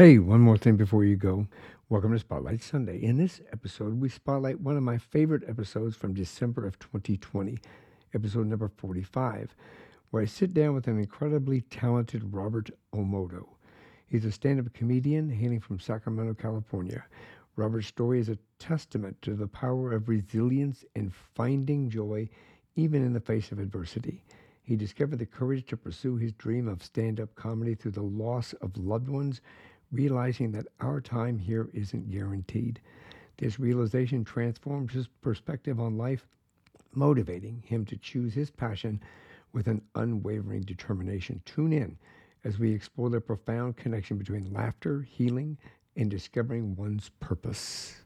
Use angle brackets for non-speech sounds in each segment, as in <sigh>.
Hey, one more thing before you go. Welcome to Spotlight Sunday. In this episode, we spotlight one of my favorite episodes from December of 2020, episode number 45, where I sit down with an incredibly talented Robert Omoto. He's a stand up comedian hailing from Sacramento, California. Robert's story is a testament to the power of resilience and finding joy even in the face of adversity. He discovered the courage to pursue his dream of stand up comedy through the loss of loved ones realizing that our time here isn't guaranteed. This realization transforms his perspective on life, motivating him to choose his passion with an unwavering determination. Tune in as we explore the profound connection between laughter, healing, and discovering one's purpose.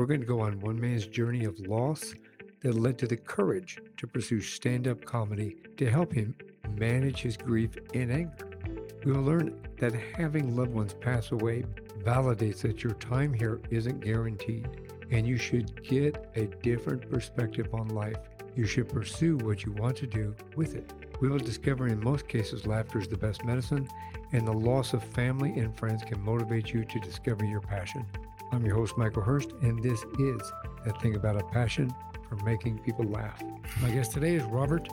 We're going to go on one man's journey of loss that led to the courage to pursue stand up comedy to help him manage his grief and anger. We will learn that having loved ones pass away validates that your time here isn't guaranteed and you should get a different perspective on life. You should pursue what you want to do with it. We will discover in most cases laughter is the best medicine, and the loss of family and friends can motivate you to discover your passion. I'm your host, Michael Herst, and this is That Thing About a Passion for Making People Laugh. My guest today is Robert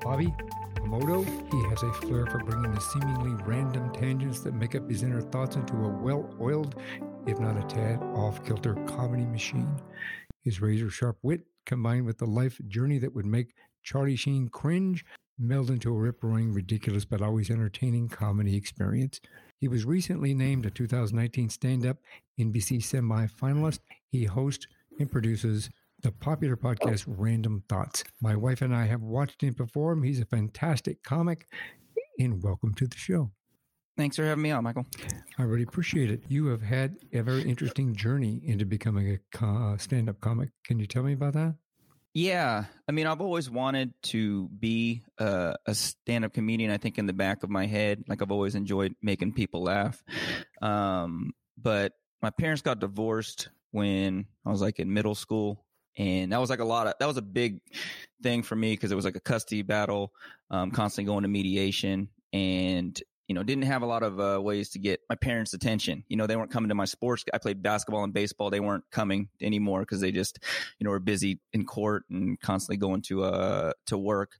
Bobby Omoto. He has a flair for bringing the seemingly random tangents that make up his inner thoughts into a well oiled, if not a tad off kilter, comedy machine. His razor sharp wit, combined with the life journey that would make Charlie Sheen cringe, meld into a rip roaring, ridiculous, but always entertaining comedy experience. He was recently named a 2019 Stand Up NBC semi finalist. He hosts and produces the popular podcast Random Thoughts. My wife and I have watched him perform. He's a fantastic comic, and welcome to the show. Thanks for having me on, Michael. I really appreciate it. You have had a very interesting journey into becoming a uh, stand up comic. Can you tell me about that? Yeah, I mean, I've always wanted to be a, a stand-up comedian. I think in the back of my head, like I've always enjoyed making people laugh. Um, but my parents got divorced when I was like in middle school, and that was like a lot of that was a big thing for me because it was like a custody battle, um, constantly going to mediation, and you know, didn't have a lot of uh, ways to get my parents' attention. You know, they weren't coming to my sports. I played basketball and baseball. They weren't coming anymore because they just, you know, were busy in court and constantly going to uh to work.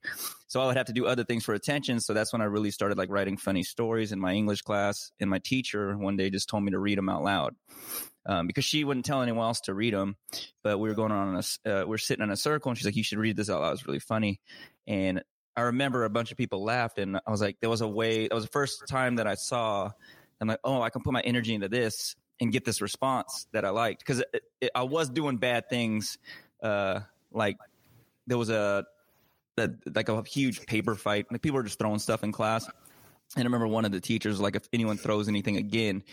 So I would have to do other things for attention. So that's when I really started like writing funny stories in my English class. And my teacher one day just told me to read them out loud. Um, because she wouldn't tell anyone else to read them, but we were going on a, uh, we are sitting in a circle, and she's like, "You should read this out loud. It's really funny." And I remember a bunch of people laughed, and I was like, there was a way. That was the first time that I saw. I'm like, oh, I can put my energy into this and get this response that I liked because I was doing bad things. Uh, like there was a, a like a huge paper fight. Like people were just throwing stuff in class. And I remember one of the teachers like, if anyone throws anything again,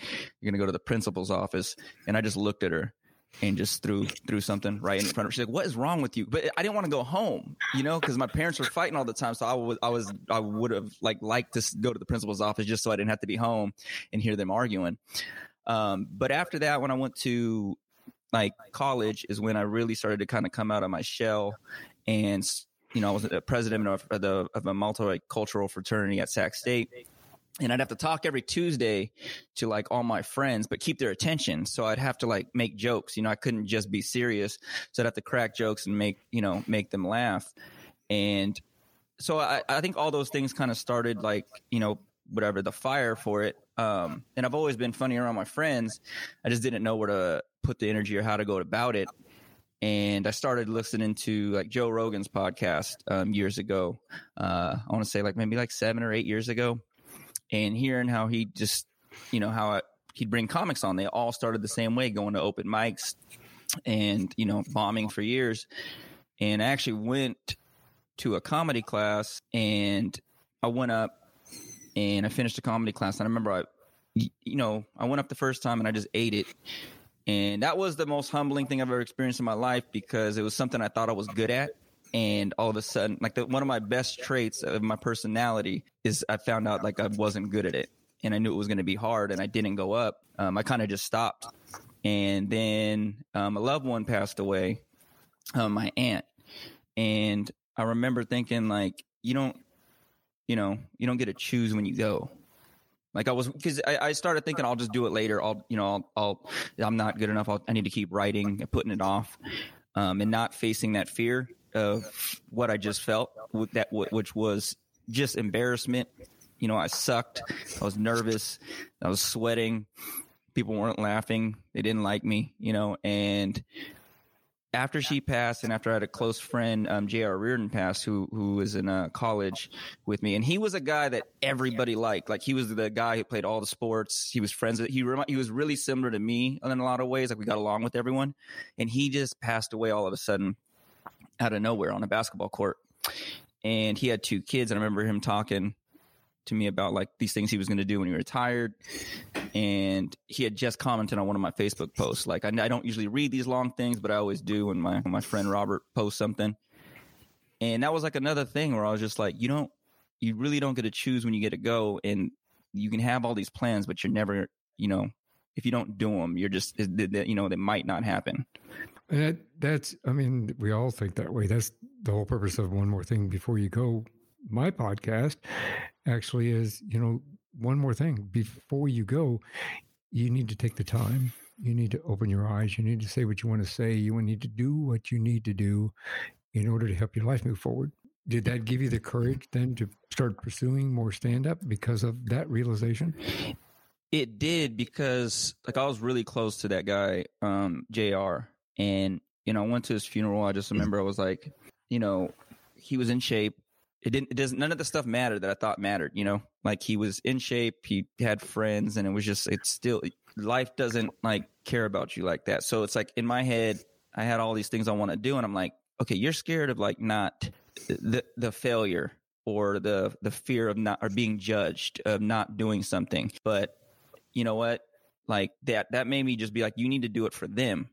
you're gonna go to the principal's office. And I just looked at her and just threw threw something right in front of her. She's like, "What is wrong with you?" But I didn't want to go home, you know, because my parents were fighting all the time. So I was I was I would have like liked to go to the principal's office just so I didn't have to be home and hear them arguing. Um, but after that, when I went to like college, is when I really started to kind of come out of my shell, and you know, I was the president of, the, of a multicultural fraternity at Sac State and I'd have to talk every Tuesday to like all my friends, but keep their attention. So I'd have to like make jokes. You know, I couldn't just be serious. So I'd have to crack jokes and make, you know, make them laugh. And so I, I think all those things kind of started like, you know, whatever the fire for it. Um, and I've always been funny around my friends. I just didn't know where to put the energy or how to go about it. And I started listening to like Joe Rogan's podcast um, years ago. Uh, I want to say like maybe like seven or eight years ago and hearing how he just, you know, how he'd bring comics on. They all started the same way, going to open mics and, you know, bombing for years. And I actually went to a comedy class and I went up and I finished a comedy class. And I remember I, you know, I went up the first time and I just ate it. And that was the most humbling thing I've ever experienced in my life because it was something I thought I was good at and all of a sudden like the, one of my best traits of my personality is i found out like i wasn't good at it and I knew it was going to be hard, and I didn't go up. Um, I kind of just stopped, and then um, a loved one passed away, um, my aunt, and I remember thinking like, you don't, you know, you don't get to choose when you go. Like I was, because I, I, started thinking I'll just do it later. I'll, you know, I'll, I'll I'm not good enough. I'll, i need to keep writing and putting it off, um, and not facing that fear of what I just felt with that, which was just embarrassment. You know, I sucked. I was nervous. I was sweating. People weren't laughing. They didn't like me. You know, and after she passed and after I had a close friend, um, J.R. Reardon passed, who who was in uh, college with me, and he was a guy that everybody liked. Like he was the guy who played all the sports. He was friends with. He rem- he was really similar to me in a lot of ways. Like we got along with everyone, and he just passed away all of a sudden, out of nowhere on a basketball court. And he had two kids, and I remember him talking to me about like these things he was going to do when he retired. And he had just commented on one of my facebook posts. Like I, I, don't usually read these long things but i always do when my when my friend robert posts something. And that was like another thing where i was just like you don't you really don't get to choose when you get to go and you can have all these plans but you're never you know if you don't do them you're just you know they might not happen that, that's i mean we all think that way that's the whole purpose of one more thing before you go my podcast actually is, you know, one more thing before you go, you need to take the time. You need to open your eyes. You need to say what you want to say. You need to do what you need to do in order to help your life move forward. Did that give you the courage then to start pursuing more stand up because of that realization? It did because like I was really close to that guy, um, JR. And, you know, I went to his funeral. I just mm-hmm. remember I was like, you know, he was in shape it didn't it doesn't none of the stuff mattered that I thought mattered, you know? Like he was in shape, he had friends and it was just it's still life doesn't like care about you like that. So it's like in my head I had all these things I want to do and I'm like, okay, you're scared of like not the the failure or the the fear of not or being judged of not doing something. But you know what? Like that that made me just be like you need to do it for them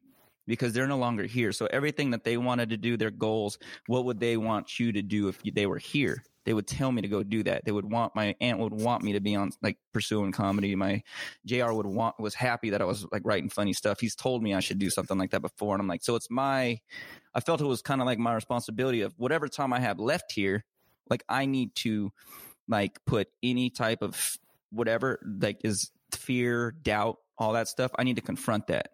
because they're no longer here. So everything that they wanted to do, their goals, what would they want you to do if they were here? They would tell me to go do that. They would want my aunt would want me to be on like pursuing comedy. My JR would want was happy that I was like writing funny stuff. He's told me I should do something like that before. And I'm like, so it's my I felt it was kind of like my responsibility of whatever time I have left here, like I need to like put any type of whatever like is fear, doubt, all that stuff. I need to confront that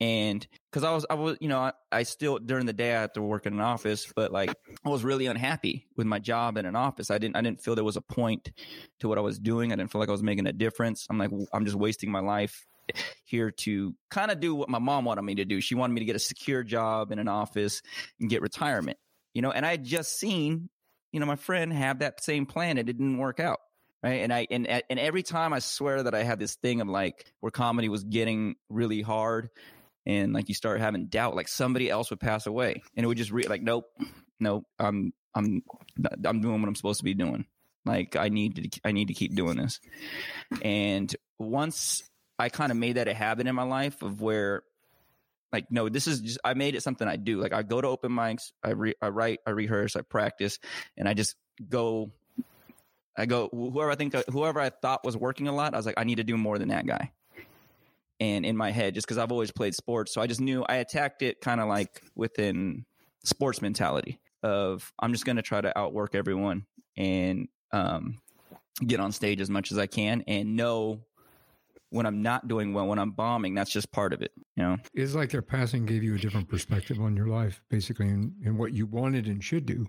and because I was, I was, you know, I, I, still during the day I had to work in an office, but like I was really unhappy with my job in an office. I didn't, I didn't feel there was a point to what I was doing. I didn't feel like I was making a difference. I'm like, I'm just wasting my life here to kind of do what my mom wanted me to do. She wanted me to get a secure job in an office and get retirement, you know. And I had just seen, you know, my friend have that same plan. And it didn't work out right and i and and every time i swear that i had this thing of like where comedy was getting really hard and like you start having doubt like somebody else would pass away and it would just re- like nope nope i'm i'm i'm doing what i'm supposed to be doing. Like i need to i need to keep doing this. And once i kind of made that a habit in my life of where like no this is just i made it something i do. Like i go to open mics i, re, I write i rehearse i practice and i just go i go whoever i think whoever i thought was working a lot i was like i need to do more than that guy and in my head just because I've always played sports. So I just knew I attacked it kind of like within sports mentality of I'm just going to try to outwork everyone and um, get on stage as much as I can and know when I'm not doing well, when I'm bombing, that's just part of it. You know, it's like their passing gave you a different perspective on your life, basically, and, and what you wanted and should do.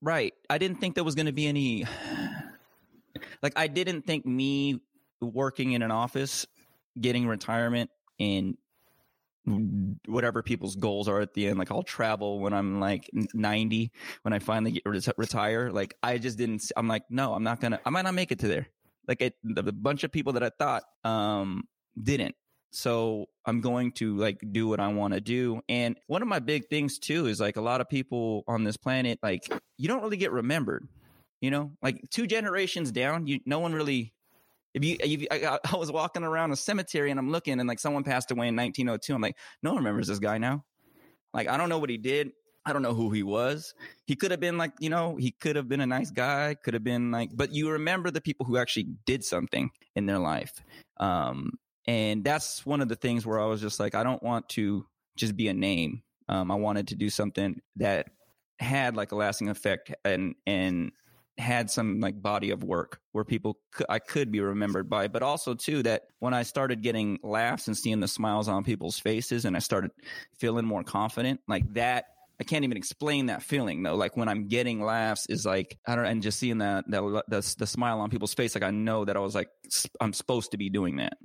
Right. I didn't think there was going to be any. <sighs> Like, I didn't think me working in an office getting retirement and whatever people's goals are at the end. Like I'll travel when I'm like 90, when I finally get retire. Like I just didn't, I'm like, no, I'm not going to, I might not make it to there. Like it, the, the bunch of people that I thought, um, didn't. So I'm going to like do what I want to do. And one of my big things too is like a lot of people on this planet, like you don't really get remembered, you know, like two generations down, you, no one really if you, if you I, I, was walking around a cemetery and I'm looking and like someone passed away in 1902, I'm like, no one remembers this guy now. Like, I don't know what he did. I don't know who he was. He could have been like, you know, he could have been a nice guy, could have been like, but you remember the people who actually did something in their life. Um, and that's one of the things where I was just like, I don't want to just be a name. Um, I wanted to do something that had like a lasting effect and, and, had some like body of work where people could, I could be remembered by, but also too that when I started getting laughs and seeing the smiles on people's faces and I started feeling more confident, like that I can't even explain that feeling though. Like when I'm getting laughs is like I don't and just seeing that that the, the smile on people's face. Like I know that I was like I'm supposed to be doing that.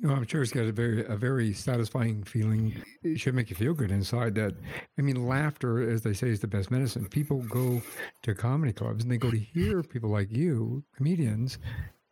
You I'm sure it's got a very a very satisfying feeling. It should make you feel good inside. That I mean, laughter, as they say, is the best medicine. People go to comedy clubs and they go to hear people like you, comedians,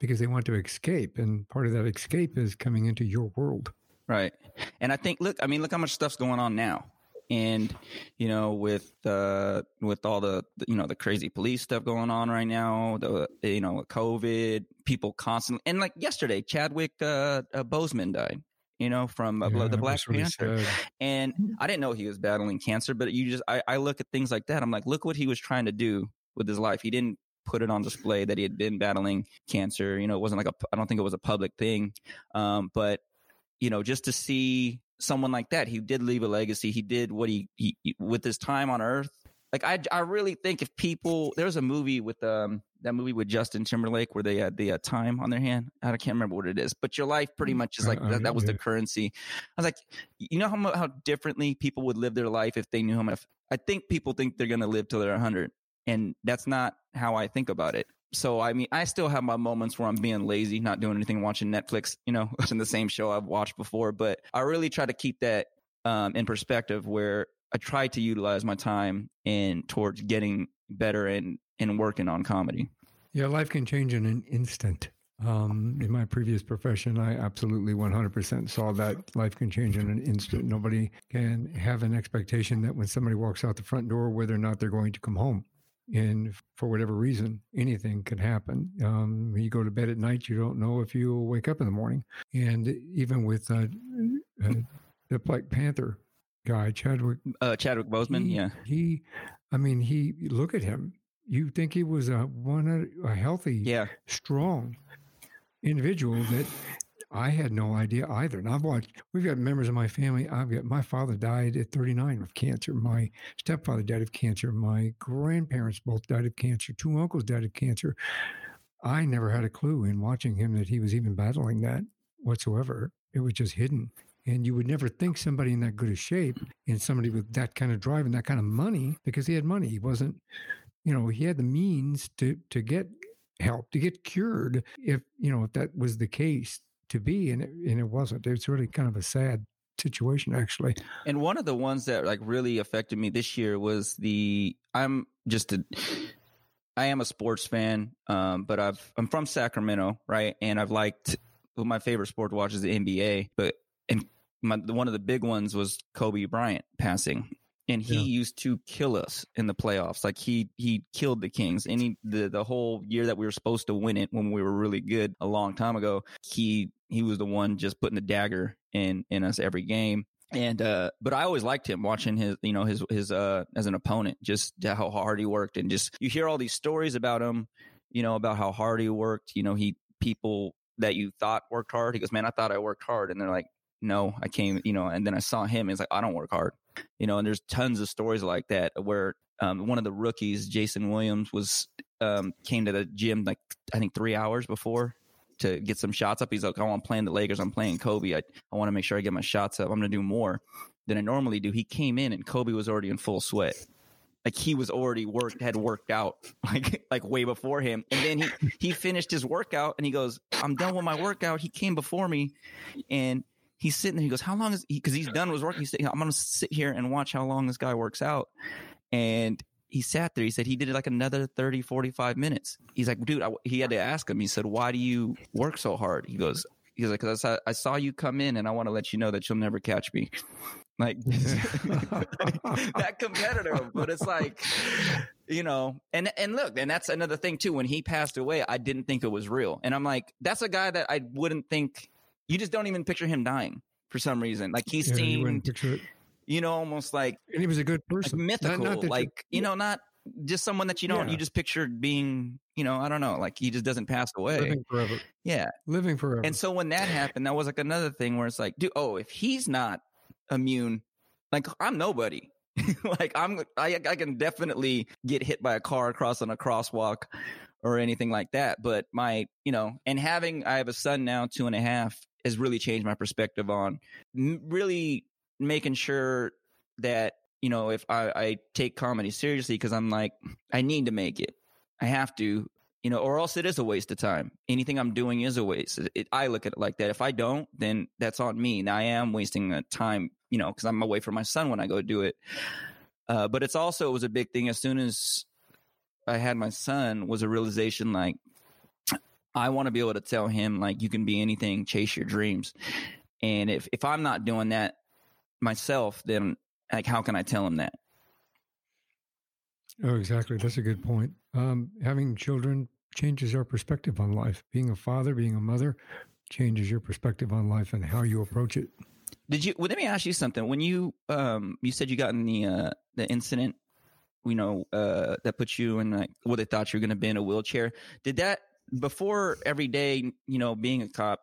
because they want to escape, and part of that escape is coming into your world. Right. And I think, look, I mean, look how much stuff's going on now and you know with uh with all the you know the crazy police stuff going on right now the you know covid people constantly and like yesterday chadwick uh, uh boseman died you know from uh, yeah, the black panther. really and i didn't know he was battling cancer but you just I, I look at things like that i'm like look what he was trying to do with his life. He didn't put it on display that he had been battling cancer you know it wasn't like a i don't think it was a public thing. Um but you know just to see someone like that. He did leave a legacy. He did what he, he with his time on Earth. Like I, I really think if people, there's a movie with um that movie with Justin Timberlake where they had the uh, time on their hand. I can't remember what it is, but your life pretty mm, much is like uh, that, that, was the currency. I was like, you know how how differently people would live their life if they knew how much. I think people think they're gonna live till they're 100, and that's not how I think about it so I mean, I still have my moments where I'm being lazy, not doing anything, watching Netflix, you know, <laughs> watching the same show I've watched before. But I really try to keep that um, in perspective, where I try to utilize my time in towards getting better and and working on comedy. Yeah, life can change in an instant. Um, in my previous profession, I absolutely 100% saw that life can change in an instant. Nobody can have an expectation that when somebody walks out the front door, whether or not they're going to come home and for whatever reason, anything could happen. Um, when you go to bed at night, you don't know if you'll wake up in the morning. And even with uh, uh, the Black Panther guy, Chadwick, uh, Chadwick Boseman, he, yeah, he, I mean, he look at him. You think he was a one a healthy, yeah, strong individual that I had no idea either. And I've watched, we've got members of my family. I've got, my father died at 39 of cancer. My stepfather died of cancer. My grandparents both died of cancer. Two uncles died of cancer. I never had a clue in watching him that he was even battling that whatsoever. It was just hidden. And you would never think somebody in that good a shape and somebody with that kind of drive and that kind of money, because he had money. He wasn't, you know, he had the means to to get help, to get cured if, you know, if that was the case to be, and it, and it wasn't. It's really kind of a sad situation, actually. And one of the ones that like really affected me this year was the I'm just a I am a sports fan, um, but I've I'm from Sacramento, right? And I've liked well, my favorite sport to watch is the NBA, but and my, one of the big ones was Kobe Bryant passing and he yeah. used to kill us in the playoffs. Like he he killed the Kings. Any the the whole year that we were supposed to win it when we were really good a long time ago, he he was the one just putting the dagger in in us every game. And uh but I always liked him watching his you know his his uh as an opponent, just how hard he worked and just you hear all these stories about him, you know, about how hard he worked. You know, he people that you thought worked hard. He goes, Man, I thought I worked hard and they're like, No, I came, you know, and then I saw him, and it's like, I don't work hard you know, and there's tons of stories like that where um, one of the rookies, Jason Williams, was um, came to the gym like I think three hours before to get some shots up. He's like, "Oh, I'm playing the Lakers. I'm playing Kobe. I, I want to make sure I get my shots up. I'm going to do more than I normally do." He came in and Kobe was already in full sweat. Like he was already worked, had worked out <laughs> like like way before him, and then he he finished his workout and he goes, "I'm done with my workout." He came before me, and he's sitting there. He goes, "How long is he?" Because he's done his work. <laughs> He's saying, "I'm to sit here and watch how long this guy works out." And he sat there. He said he did it like another 30, 45 minutes. He's like, dude, I, he had to ask him. He said, "Why do you work so hard?" He goes, "He's like, because I saw, I saw you come in, and I want to let you know that you'll never catch me." <laughs> Like <laughs> that competitor, but it's like you know, and and look, and that's another thing too. When he passed away, I didn't think it was real, and I'm like, that's a guy that I wouldn't think you just don't even picture him dying for some reason. Like he yeah, seemed you know, almost like And he was a good person. Not- mythical, not you- like you know, not just someone that you don't Yeah. you just pictured being, you know, I don't know, like he just doesn't pass away. living forever. Yeah. Living forever. And so when that happened, that was like another thing where it's like, dude, oh, if he's not immune, like I'm nobody. <laughs> like I'm, I, I can definitely get hit by a car crossing a crosswalk or anything like that. But my, you know, and having, I have a son now, two and a half, has really changed my perspective on really making sure that you know if I, I take comedy seriously because I'm like I need to make it, I have to, you know, or else it is a waste of time. Anything I'm doing is a waste. It, it- I look at it like that. If I don't, then that's on me. Now I am wasting time, you know, because I'm away from my son when I go do it. Uh, but it's also it was a big thing as soon as I had my son was a realization like I want to be able to tell him like you can be anything, chase your dreams. And if if I'm not doing that myself, then like how can I tell him that? oh, exactly. That's a good point. Um, having children changes our perspective on life. Being a father, being a mother, changes your perspective on life and how you approach it. Did you? Well, let me ask you something. When you um you said you got in the uh the incident, you know, uh that put you in like what they thought you were going to be in a wheelchair. Did that before every day? You know, being a cop,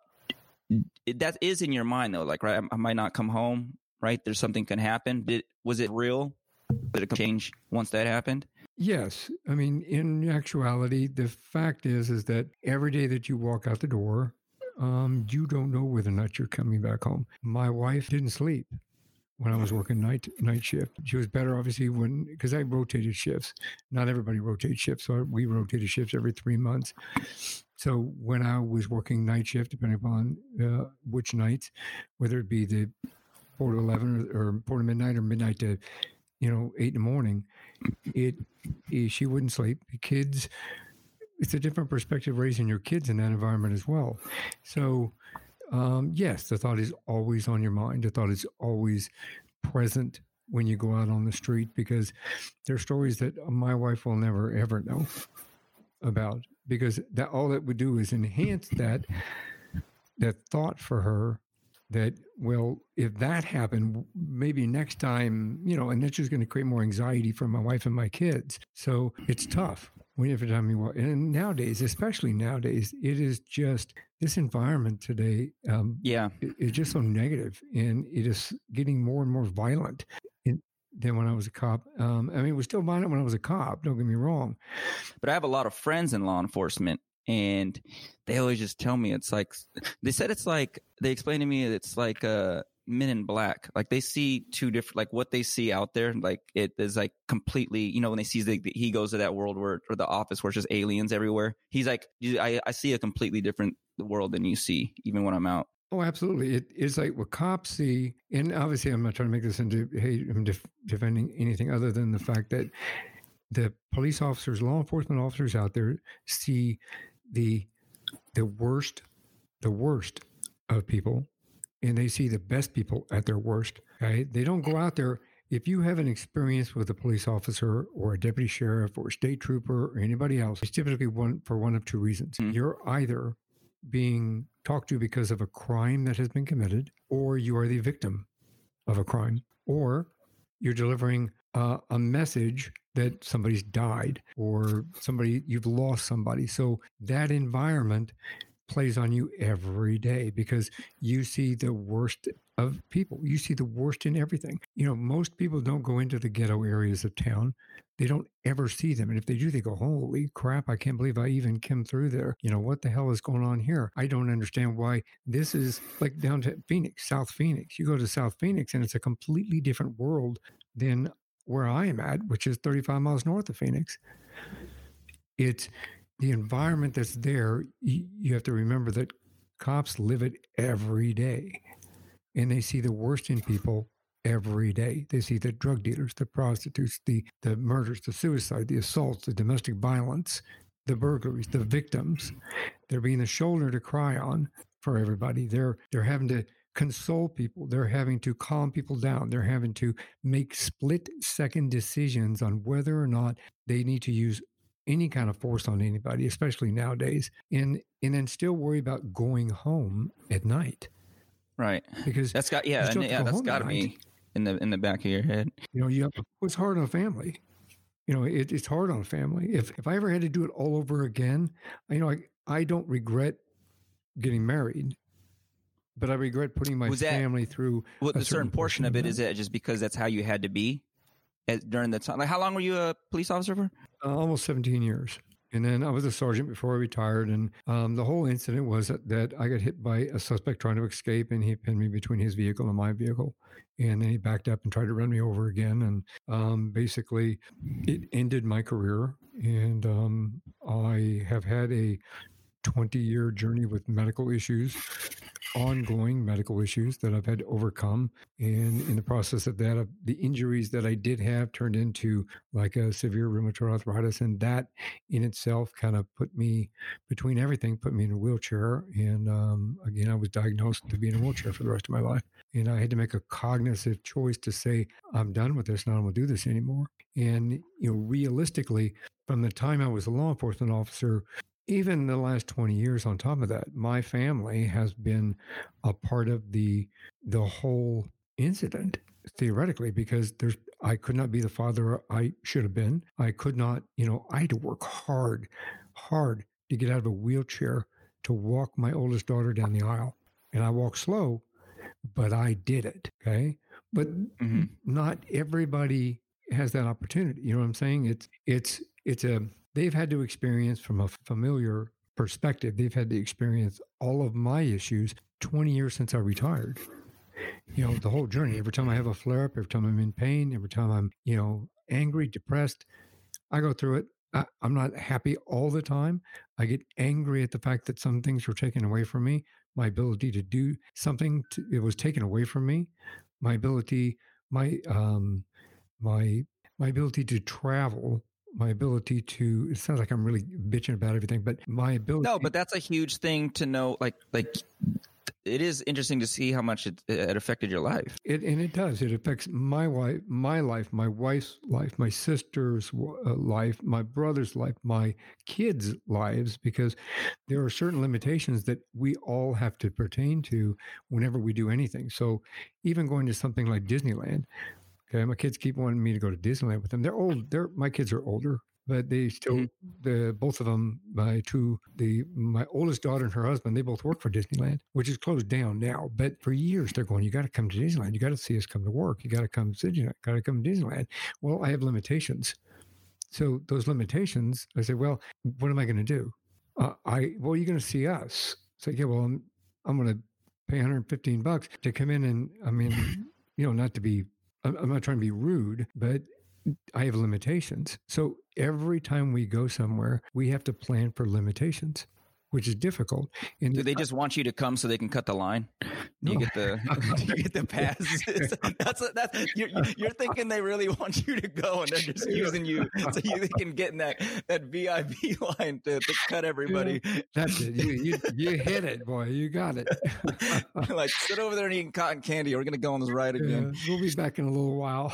it, that is in your mind though. Like, right, I, I might not come home. Right, there's something can happen. Did was it real? Did it change once that happened? Yes, I mean, in actuality, the fact is, is that every day that you walk out the door, um, you don't know whether or not you're coming back home. My wife didn't sleep when I was working night night shift. She was better, obviously, when because I rotated shifts. Not everybody rotates shifts, so we rotated shifts every three months. So when I was working night shift, depending upon uh, which nights, whether it be the four to eleven or, or four to midnight or midnight to you know eight in the morning, it, it she wouldn't sleep. The kids, it's a different perspective raising your kids in that environment as well. So um, yes, the thought is always on your mind. The thought is always present when you go out on the street because there are stories that my wife will never ever know about because that all that would do is enhance that that thought for her that well if that happened maybe next time you know and that's just going to create more anxiety for my wife and my kids so it's tough when every time you walk and nowadays especially nowadays it is just this environment today um, Yeah, it- it's just so negative and it is getting more and more violent in, than when I was a cop. Um, I mean, it was still violent when I was a cop. Don't get me wrong. but I have a lot of friends in law enforcement, and they always just tell me it's like they said it's like they explained to me it's like uh men in black like they see two different like what they see out there like it is like completely you know when they see the, he goes to that world where or the office where it's just aliens everywhere he's like "You- I, I see a completely different world than you see even when i'm out Oh, absolutely. It is like what cops see, and obviously, I'm not trying to make this into hey, I'm def- defending anything other than the fact that the police officers, law enforcement officers out there see the the worst, the worst of people, and they see the best people at their worst. Right? They don't go out there. If you have an experience with a police officer or a deputy sheriff or a state trooper or anybody else, it's typically one for one of two reasons. Mm. You're either being talked to because of a crime that has been committed, or you are the victim of a crime, or you're delivering uh, a message that somebody's died or somebody you've lost somebody. So that environment plays on you every day because you see the worst of people. You see the worst in everything. You know, most people don't go into the ghetto areas of town. They don't ever see them. And if they do, they go, Holy crap, I can't believe I even came through there. You know, what the hell is going on here? I don't understand why this is like down to Phoenix, South Phoenix. You go to South Phoenix and it's a completely different world than where I am at, which is 35 miles north of Phoenix. It's the environment that's there. You, have to remember that cops live it every day and they see the worst in people every day. They see the drug dealers, the prostitutes, the, the murders, the suicide, the assaults, the domestic violence, the burglaries, the victims. They're being the shoulder to cry on for everybody. They're they're having to console people. They're having to calm people down. They're having to make split second decisions on whether or not they need to use any kind of force on anybody, especially nowadays. And and then still worry about going home at night right because that's got yeah and yeah go that's got to be in the in the back of your head. You know, you it's hard on a family. You know, it, it's hard on a family. If if I ever had to do it all over again, you know, I I don't regret getting married, but I regret putting my that- family through. Well, a the certain portion of it is it just because that's how you had to be at, during the time. Like, how long were you a police officer for? Uh, almost 17 years. And then I was a sergeant before I retired. And um, the whole incident was that, that I got hit by a suspect trying to escape, and he pinned me between his vehicle and my vehicle. And then he backed up and tried to run me over again. And um, basically, it ended my career. And um, I have had a 20 year journey with medical issues, ongoing medical issues that I've had to overcome. And in the process of that, the injuries that I did have turned into like a severe rheumatoid arthritis. And that in itself kind of put me between everything, put me in a wheelchair. And um, again, I was diagnosed to be in a wheelchair for the rest of my life. And I had to make a cognitive choice to say, I'm done with this. Not going to do this anymore. And, you know, realistically, from the time I was a law enforcement officer, even the last 20 years on top of that, my family has been a part of the the whole incident theoretically because there's I could not be the father I should have been. I could not, you know, I had to work hard, hard to get out of a wheelchair to walk my oldest daughter down the aisle. And I walk slow, but I did it. Okay. But Mhm. not everybody has that opportunity. You know what I'm saying? It's it's it's a they've had to experience from a familiar perspective. They've had to experience all of my issues 20 years since I retired. You know, the whole journey. Every time I have a flare up, every time I'm in pain, every time I'm, you know, angry, depressed, I go through it. I, I'm not happy all the time. I get angry at the fact that some things were taken away from me. My ability to do something, to, it was taken away from me. My ability, my um, my my ability to travel, my ability to. It sounds like I'm really bitching about everything, but my ability. No, but that's a huge thing to know. Like, like it is interesting to see how much it, it affected your life. It and it does. It affects my wife, my life, my wife's life, my sister's uh, life, my brother's life, my kids' lives, because there are certain limitations that we all have to pertain to whenever we do anything. So, even going to something like Disneyland, okay, my kids keep wanting me to go to Disneyland with them. They're old. They're my kids are older, but they still Mhm. the both of them, my two, the my oldest daughter and her husband, they both work for Disneyland, which is closed down now. But for years, they're going, you got to come to Disneyland. You got to see us come to work. You got to come to Disneyland. Got to come to Disneyland. Well, I have limitations. So those limitations, I say, well, what am I going to do? Uh, I well, you're going to see us. So yeah, well, I'm I'm going to pay 115 bucks to come in and I mean, <laughs> you know, not to be, I'm not trying to be rude, but I have limitations. So every time we go somewhere, we have to plan for limitations, which is difficult. And Do they just want you to come so they can cut the line? <laughs> <laughs> You get the you get the passes. that's what, that's you're, you're thinking they really want you to go, and they're <laughs> just using you so you they can get in that that VIP line to, to cut everybody. that's it. You, you you hit it, boy. You got it. like sit over there and eat cotton candy. We're gonna go on this ride Yeah, again. we'll be back in a little while.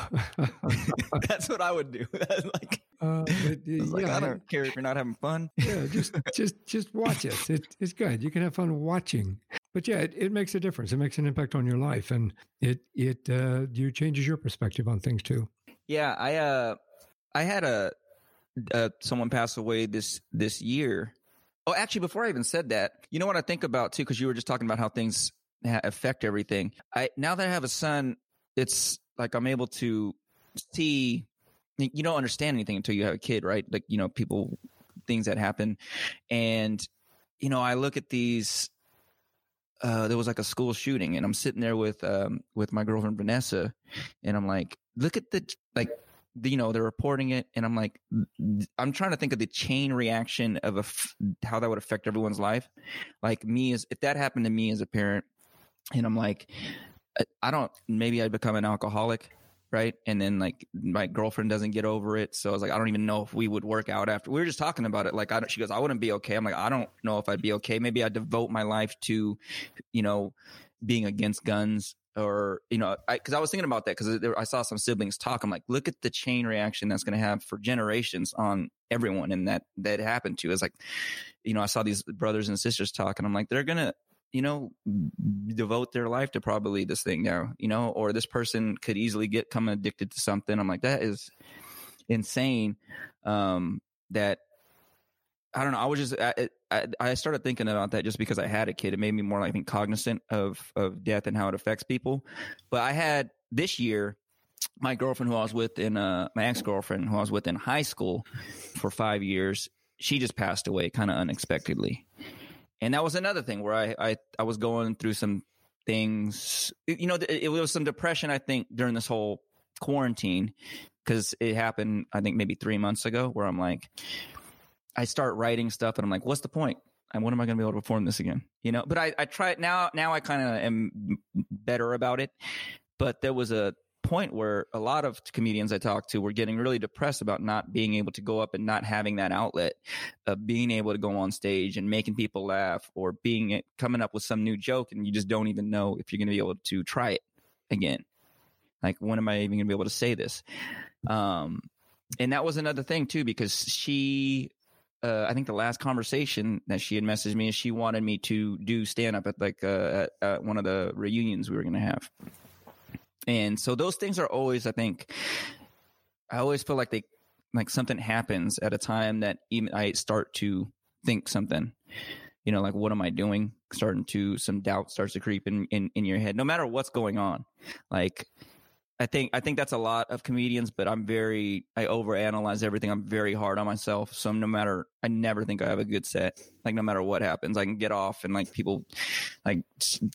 That's what I would do. That's like, uh, but, was like, I don't care if you're not having fun. yeah, just <laughs> just just watch it. it. It's good. You can have fun watching. But yeah, it, it makes a difference. It makes an impact on your life, and it it uh, you changes your perspective on things too. Yeah, I uh, I had a uh, someone pass away this this year. Oh, actually, before I even said that, you know what I think about too, because you were just talking about how things ha- affect everything. I now that I have a son, it's like I'm able to see. You don't understand anything until you have a kid, right? Like you know, people, things that happen, and you know, I look at these. Uh, there was like a school shooting, and I'm sitting there with um, with my girlfriend Vanessa, and I'm like, look at the like you know they're reporting it and i'm like i'm trying to think of the chain reaction of a how that would affect everyone's life like me as if that happened to me as a parent and i'm like i don't maybe i'd become an alcoholic right? And then like my girlfriend doesn't get over it. So i was like i don't even know if we would work out after we were just talking about it. Like I she goes i wouldn't be okay. I'm like i don't know if i'd be okay. Maybe i'd devote my life to you know being against guns or you know I because I, was thinking about that because i saw some siblings talk. I'm like look at the chain reaction that's going to have for generations on everyone and that that happened to. Is like you know i saw these brothers and sisters talk and i'm like they're gonna you know, devote their life to probably this thing now, you know, or this person could easily get come addicted to something. I'm like, that is insane. Um, that I don't know. I was just I, I, I started thinking about that just because I had a kid. It made me more like I think cognizant of of death and how it affects people. But I had this year my girlfriend who I was with in uh my ex girlfriend who I was with in high school for five years. She just passed away kind of unexpectedly, and that was another thing where I I I was going through some things. You know, it, it was some depression I think during this whole quarantine because it happened I think maybe three months ago where I'm like I start writing stuff and I'm like, what's the point? And when am I going to be able to perform this again? You know, but I, I try it now. Now I kind of am better about it. But there was a point where a lot of comedians I talked to were getting really depressed about not being able to go up and not having that outlet of being able to go on stage and making people laugh or being coming up with some new joke and you just don't even know if you're going to be able to try it again. Like, when am I even going to be able to say this? Um, and that was another thing too, because she uh, I think the last conversation that she had messaged me is she wanted me to do stand up at like uh, at, at one of the reunions we were going to have. And so those things are always, I think, I always feel like they, like something happens at a time that even I start to think something, you know, like what am I doing? Starting to some doubt starts to creep in, in, in your head, no matter what's going on. Like I think I think that's a lot of comedians, but I'm very I overanalyze everything. I'm very hard on myself. So no matter I never think I have a good set. Like no matter what happens, I can get off and like people like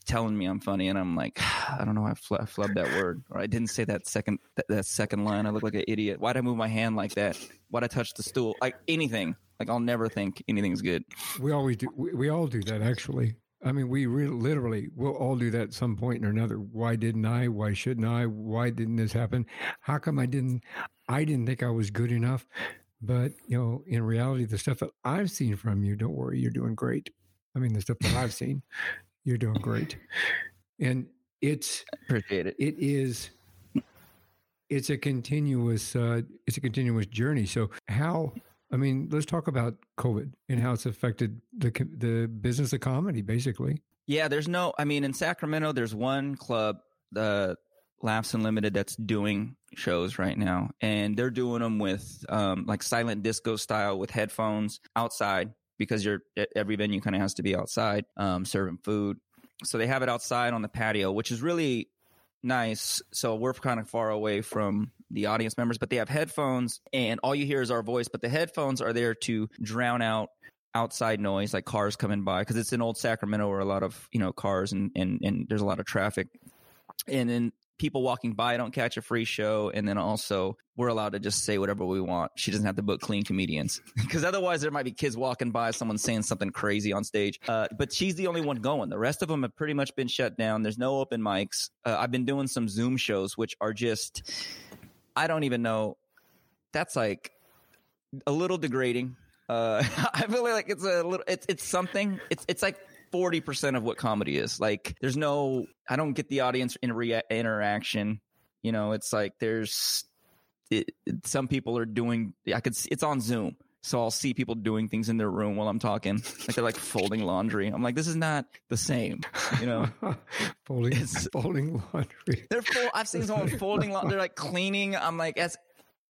telling me I'm funny, and I'm like <sighs> I don't know I, fl- I flubbed that word or I didn't say that second that, that second line. I look like an idiot. Why'd I move my hand like that? Why'd I touch the stool? Like anything. Like I'll never think anything's good. We always do. We, we all do that actually. I mean, we really, literally will all do that at some point or another. Why didn't I? Why shouldn't I? Why didn't this happen? How come I didn't? I didn't think I was good enough. But you know, in reality, the stuff that I've seen from you, don't worry, you're doing great. I mean, the stuff that I've seen, you're doing great. And it's appreciate it. It is. It's a continuous. Uh, it's a continuous journey. So how I mean, let's talk about COVID and how it's affected the the business of comedy, basically. Yeah, there's no. I mean, in Sacramento, there's one club, the Laughs Unlimited, that's doing shows right now, and they're doing them with um, like silent disco style with headphones outside because you're every venue kind of has to be outside um, serving food. So they have it outside on the patio, which is really nice. So we're kind of far away from the audience members, but they have headphones and all you hear is our voice, but the headphones are there to drown out outside noise like cars coming by because it's in old Sacramento where a lot of, you know, cars and, and, and there's a lot of traffic. And then people walking by don't catch a free show. And then also we're allowed to just say whatever we want. She doesn't have to book clean comedians <laughs> because otherwise there might be kids walking by, someone saying something crazy on stage. Uh, but she's the only one going. The rest of them have pretty much been shut down. There's no open mics. Uh, I've been doing some Zoom shows, which are just, I don't even know. That's like a little degrading. Uh, <laughs> I feel like it's a little, it's, it's something. It's, it's like 40% of what comedy is. Like there's no, I don't get the audience in rea- interaction. You know, it's like there's it, it, some people are doing, I could it's on Zoom. So I'll see people doing things in their room while I'm talking. Like they're like folding laundry. I'm like, this is not the same, you know. <laughs> folding, it's, <laughs> folding laundry. They're full. I've seen someone folding laundry. They're like cleaning. I'm like, as,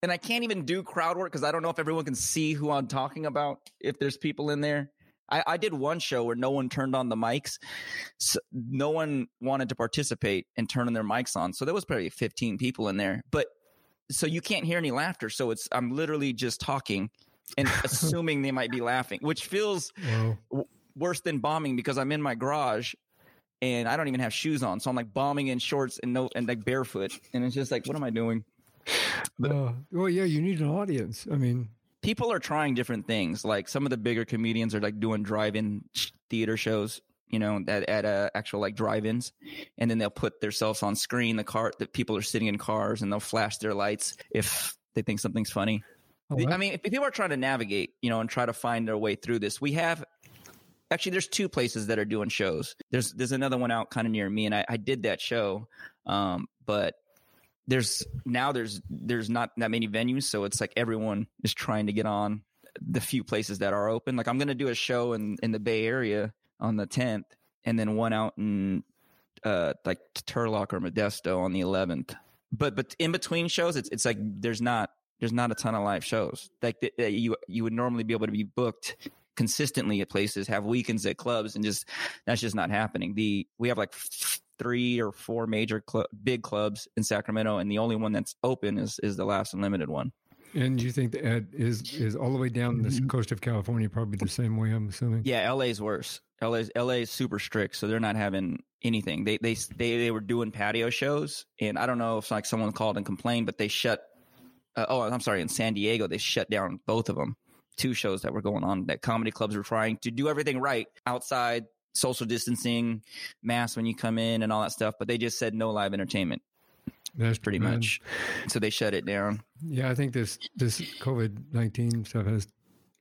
and I can't even do crowd work because I don't know if everyone can see who I'm talking about. If there's people in there, I, I, did one show where no one turned on the mics. So no one wanted to participate and turning their mics on. So there was probably 15 people in there, but so you can't hear any laughter. So it's, I'm literally just talking and <laughs> assuming they might be laughing, which feels w- worse than bombing because I'm in my garage and I don't even have shoes on. So I'm like bombing in shorts and no, and like barefoot. And it's just like, what am I doing? But, uh, well, yeah, you need an audience. I mean, people are trying different things. Like some of the bigger comedians are like doing drive-in theater shows, you know, at at uh, actual like drive-ins, and then they'll put themselves on screen. The car that people are sitting in cars, and they'll flash their lights if they think something's funny. Oh, I mean, if people are trying to navigate, you know, and try to find their way through this, we have actually there's two places that are doing shows. There's there's another one out kind of near me, and I, I did that show, um, but there's now there's there's not that many venues, so it's like everyone is trying to get on the few places that are open. Like I'm going to do a show in in the Bay Area on the 10th, and then one out in uh like Turlock or Modesto on the 11th. But but in between shows, it's it's like there's not there's not a ton of live shows like that that you you would normally be able to be booked consistently at places, have weekends at clubs, and just that's just not happening. The we have like three or four major cl- big clubs in Sacramento, and the only one that's open is is the Laughs Unlimited one. And you think that is is all the way down the mm-hmm. coast of California probably the same way? I'm assuming. Yeah, LA's worse. LA's LA's super strict, so they're not having anything. They they they they were doing patio shows, and I don't know if like someone called and complained, but they shut. Uh, oh, I'm sorry. In San Diego, they shut down both of them. Two shows that were going on. That comedy clubs were trying to do everything right outside, social distancing, mask when you come in, and all that stuff. But they just said no live entertainment, That's pretty bad. much. So they shut it down. Yeah, I think this this COVID nineteen stuff has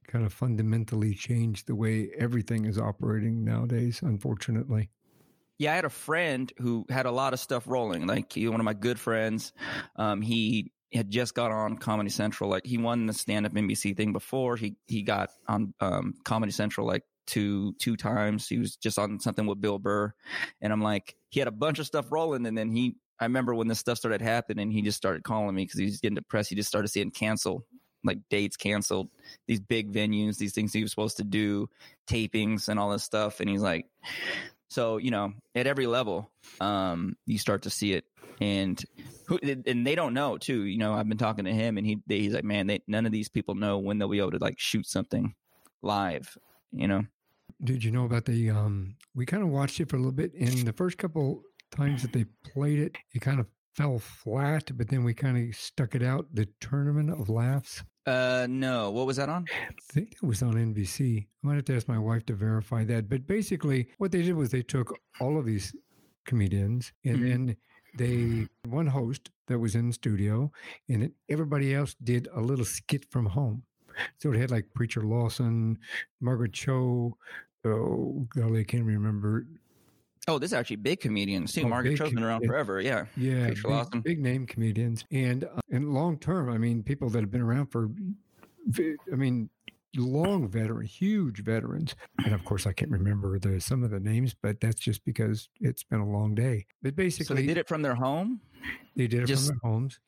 kind of fundamentally changed the way everything is operating nowadays. Unfortunately. Yeah, I had a friend who had a lot of stuff rolling. Like he, one of my good friends, um, he had just got on Comedy Central. Like he won the stand up NBC thing before. He he got on um, Comedy Central like two two times. He was just on something with Bill Burr, and I'm like, he had a bunch of stuff rolling, and then he. I remember when this stuff started happening, he just started calling me because he was getting depressed. He just started seeing cancel, like dates canceled, these big venues, these things he was supposed to do, tapings and all this stuff. And he's like, so you know, at every level, um, you start to see it, and who and they don't know too. You know, I've been talking to him, and he he's like, man, they, none of these people know when they'll be able to like shoot something live. You know, Did you know about the? Um, we kind of watched it for a little bit, and the first couple times that they played it, it kind of fell flat. But then we kind of stuck it out. The Tournament of Laughs. uh, no, what was that on? I think it was on NBC. I might have to ask my wife to verify that. But basically, what they did was they took all of these comedians and Mhm. then they one host that was in the studio, and then everybody else did a little skit from home. So it had like Preacher Lawson, Margaret Cho. Oh, golly, I can't remember. Oh, this is actually big comedians too. Oh, Margaret Cho's been around forever. Yeah, Yeah, Preacher big, Lawson. big name comedians, and uh, and long term. I mean, people that have been around for, I mean, long veteran, huge veterans, and of course, I can't remember the some of the names, but that's just because it's been a long day. But basically, so they did it from their home. They did it Just- from their homes.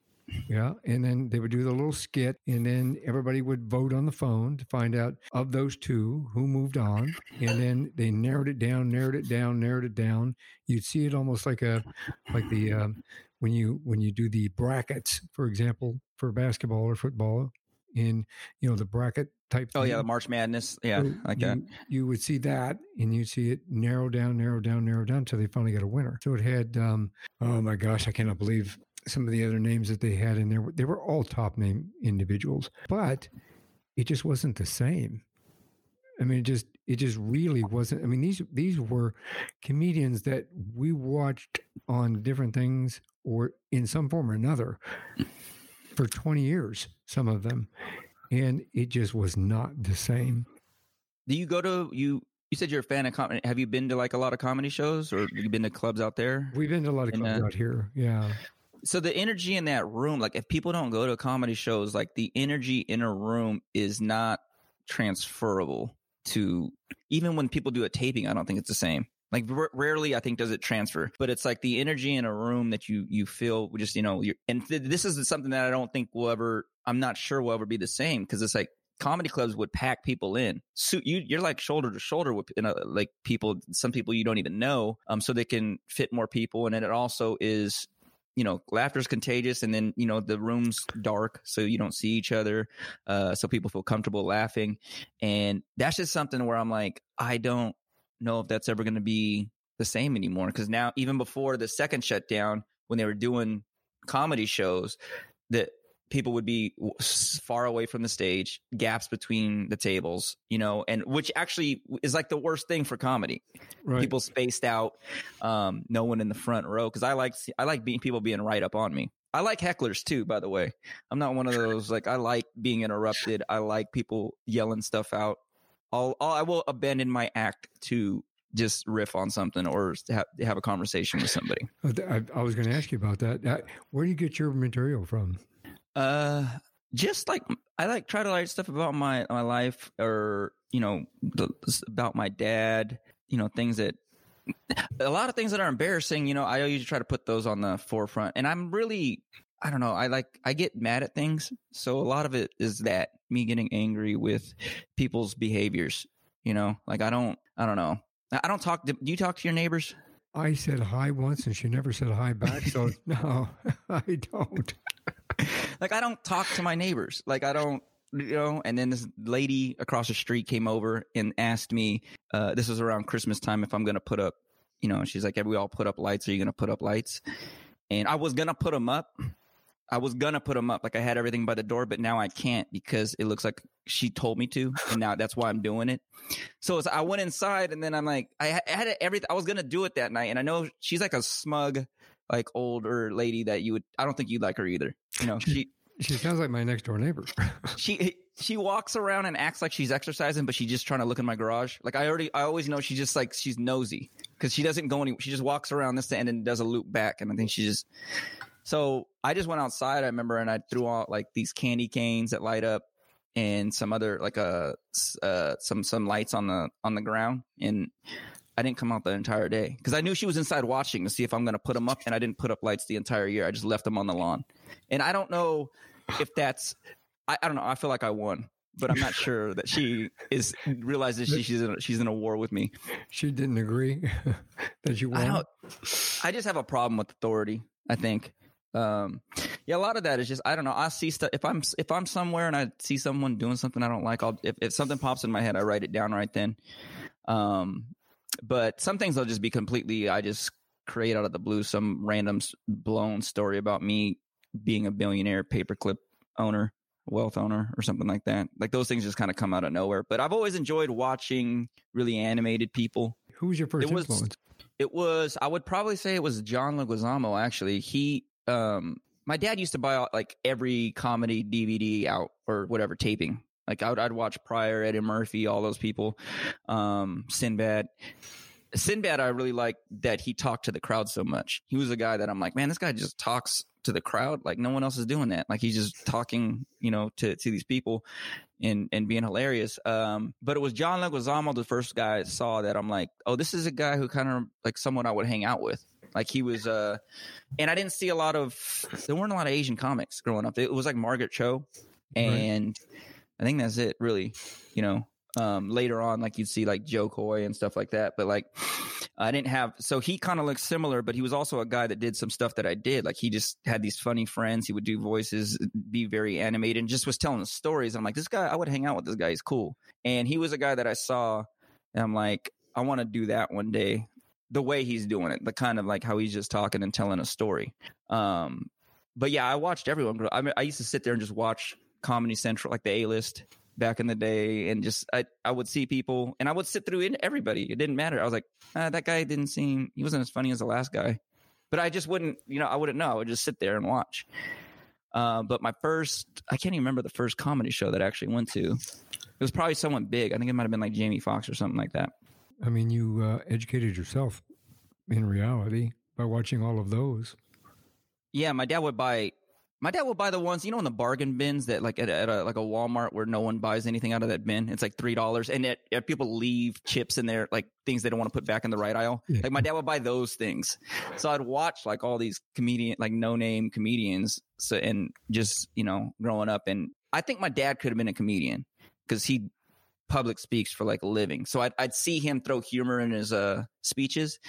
Yeah. And then they would do the little skit, and then everybody would vote on the phone to find out of those two who moved on. And then they narrowed it down, narrowed it down, narrowed it down. You'd see it almost like a, like the, um, when you, when you do the brackets, for example, for basketball or football, in, you know, the bracket type Oh yeah, the. March Madness. Yeah, So like you, that. You would see that, and you'd see it narrow down, narrow down, narrow down until they finally got a winner. So it had, um, oh my gosh, I cannot believe some of the other names that they had in there. They were all top name individuals, but it just wasn't the same. I mean, it just it just really wasn't. I mean, these these were comedians that we watched on different things or in some form or another for 20 years, some of them. And it just was not the same. Do you go to you? You said you're a fan of comedy. Have you been to like a lot of comedy shows, or have you been to clubs out there? We've been to a lot of And, clubs uh, out here. Yeah. So the energy in that room like if people don't go to comedy shows like the energy in a room is not transferable to even when people do a taping i don't think it's the same. Like r- rarely i think does it transfer but it's like the energy in a room that you you feel just you know and th- this is something that i don't think will ever i'm not sure will ever be the same because it's like comedy clubs would pack people in. So you you're like shoulder to shoulder with you know, like people some people you don't even know um so they can fit more people and then it also is you know laughter's contagious and then you know the room's dark so you don't see each other uh so people feel comfortable laughing. And that's just something where i'm like i don't know if that's ever going to be the same anymore because now even before the second shutdown when they were doing comedy shows that people would be far away from the stage gaps between the tables you know and which actually is like the worst thing for comedy Right. people spaced out um no one in the front row because i like i like being people being right up on me i like hecklers too by the way i'm not one of those like i like being interrupted i like people yelling stuff out i'll, I'll i will abandon my act to just riff on something or to have, have a conversation with somebody Uh, I, I was going to ask you about that. Where do you get your material from? Uh, just like I like try to write stuff about my my life, or you know, the, about my dad. You know, things that a lot of things that are embarrassing, you know, I usually try to put those on the forefront. And I'm really, I don't know, I like, I get mad at things. So a lot of it is that me getting angry with people's behaviors, you know, like I don't, I don't know. I don't talk, do you talk to your neighbors? I said hi once and she never said hi back. So <laughs> no, <laughs> I don't. <laughs> like I don't talk to my neighbors. Like I don't, you know. And then this lady across the street came over and asked me. Uh, this was around Christmas time if I'm to put up, you know. She's like, "Have we all put up lights? Are you to put up lights?" And I was gonna put them up. I was gonna put them up. Like I had everything by the door, but now I can't because it looks like she told me to, and now that's why I'm doing it. So I went inside, and then I'm like, I had everything. I was gonna do it that night, and I know she's like a smug like older lady that you would I don't think you'd like her either. You know, she she sounds like my next door neighbor. <laughs> she she walks around and acts like she's exercising, but she's just trying to look in my garage. Like I already I always know she's just like she's nosy because she doesn't go any. She just walks around this end and does a loop back, and I think she just. So I just went outside. I remember, and I threw out like these candy canes that light up, and some other like a uh, uh, some some lights on the on the ground, and I didn't come out the entire day because I knew she was inside watching to see if I'm going to put them up, and I didn't put up lights the entire year. I just left them on the lawn, and I don't know if that's. I, I don't know. I feel like I won, but I'm not <laughs> sure that she is realizes she, she's in a, she's in a war with me. She didn't agree <laughs> that you won. I. I just have a problem with authority. I think. Um, yeah, a lot of that is just I don't know. I see stuff if I'm if I'm somewhere and I see someone doing something I don't like. I'll if, if something pops in my head, I write it down right then. Um, but some things will just be completely I just create out of the blue some random blown story about me being a billionaire paperclip owner, wealth owner, or something like that. Like those things just kind of come out of nowhere. But I've always enjoyed watching really animated people. Who was your first it was, influence? It was I would probably say it was John Leguizamo. Actually, he um my dad used to buy like every comedy DVD out or whatever taping like I would, I'd watch Pryor, Eddie Murphy, all those people, um, Sinbad. Sinbad, I really like that he talked to the crowd so much. He was a guy that I'm like, man, this guy just talks to the crowd like no one else is doing that. Like he's just talking, you know, to to these people and and being hilarious. Um, but it was John Leguizamo, the first guy I saw that I'm like, oh, this is a guy who kind of like someone I would hang out with. Like he was, uh, and I didn't see a lot of. There weren't a lot of Asian comics growing up. It was like Margaret Cho, and. Right I think that's it, really. You know, um, later on, like you'd see like Jo Koy and stuff like that. But like, I didn't have. So he kind of looks similar, but he was also a guy that did some stuff that I did. Like he just had these funny friends. He would do voices, be very animated, and just was telling stories. I'm like, this guy, I would hang out with this guy. He's cool. And he was a guy that I saw, and I'm like, I want to do that one day. The way he's doing it, the kind of like how he's just talking and telling a story. Um, but yeah, I watched everyone. I, mean, I used to sit there and just watch Comedy Central, like the A list back in the day, and just I I would see people, and I would sit through everybody. It didn't matter. I was like, ah, that guy didn't seem he wasn't as funny as the last guy, but I just wouldn't, you know, I wouldn't know. I would just sit there and watch. Uh, but my first, I can't even remember the first comedy show that I actually went to. It was probably someone big. I think it might have been like Jamie Foxx or something like that. I mean, you uh, educated yourself in reality by watching all of those. Yeah, my dad would buy my dad will buy the ones, you know, in the bargain bins that like at, at a, like a Walmart where no one buys anything out of that bin. It's like three dollars, and it, it, people leave chips in there, like things they don't want to put back in the right aisle. Yeah. Like my dad would buy those things, so I'd watch like all these comedian, like no name comedians, so and just you know, growing up, and I think my dad could have been a comedian because he public speaks for like a living. So I'd, I'd see him throw humor in his uh, speeches.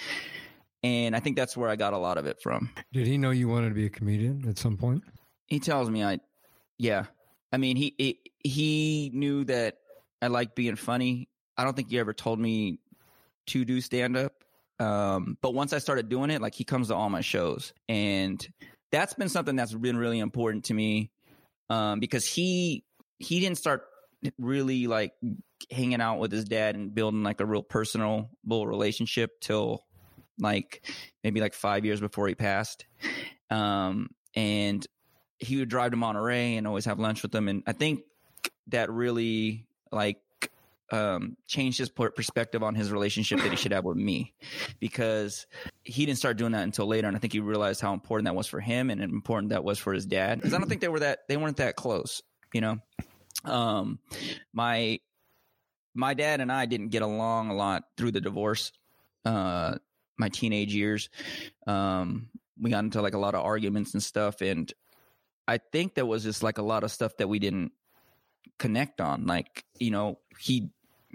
And I think that's where I got a lot of it from. Did he know you wanted to be a comedian at some point? He tells me I, yeah. I mean, he he, he knew that I like being funny. I don't think he ever told me to do stand up. Um, but once I started doing it, like he comes to all my shows, and that's been something that's been really important to me. Um, because he he didn't start really like hanging out with his dad and building like a real personal relationship till like maybe like five years before he passed. Um, and he would drive to Monterey and always have lunch with them. And I think that really like um, changed his perspective on his relationship that he should have with me because he didn't start doing that until later. And I think he realized how important that was for him and important that was for his dad. Because I don't think they were that they weren't that close, you know. Um, my my dad and I didn't get along a lot through the divorce. Uh, my teenage years. Um, we got into like a lot of arguments and stuff, and I think there was just like a lot of stuff that we didn't connect on. Like you know, he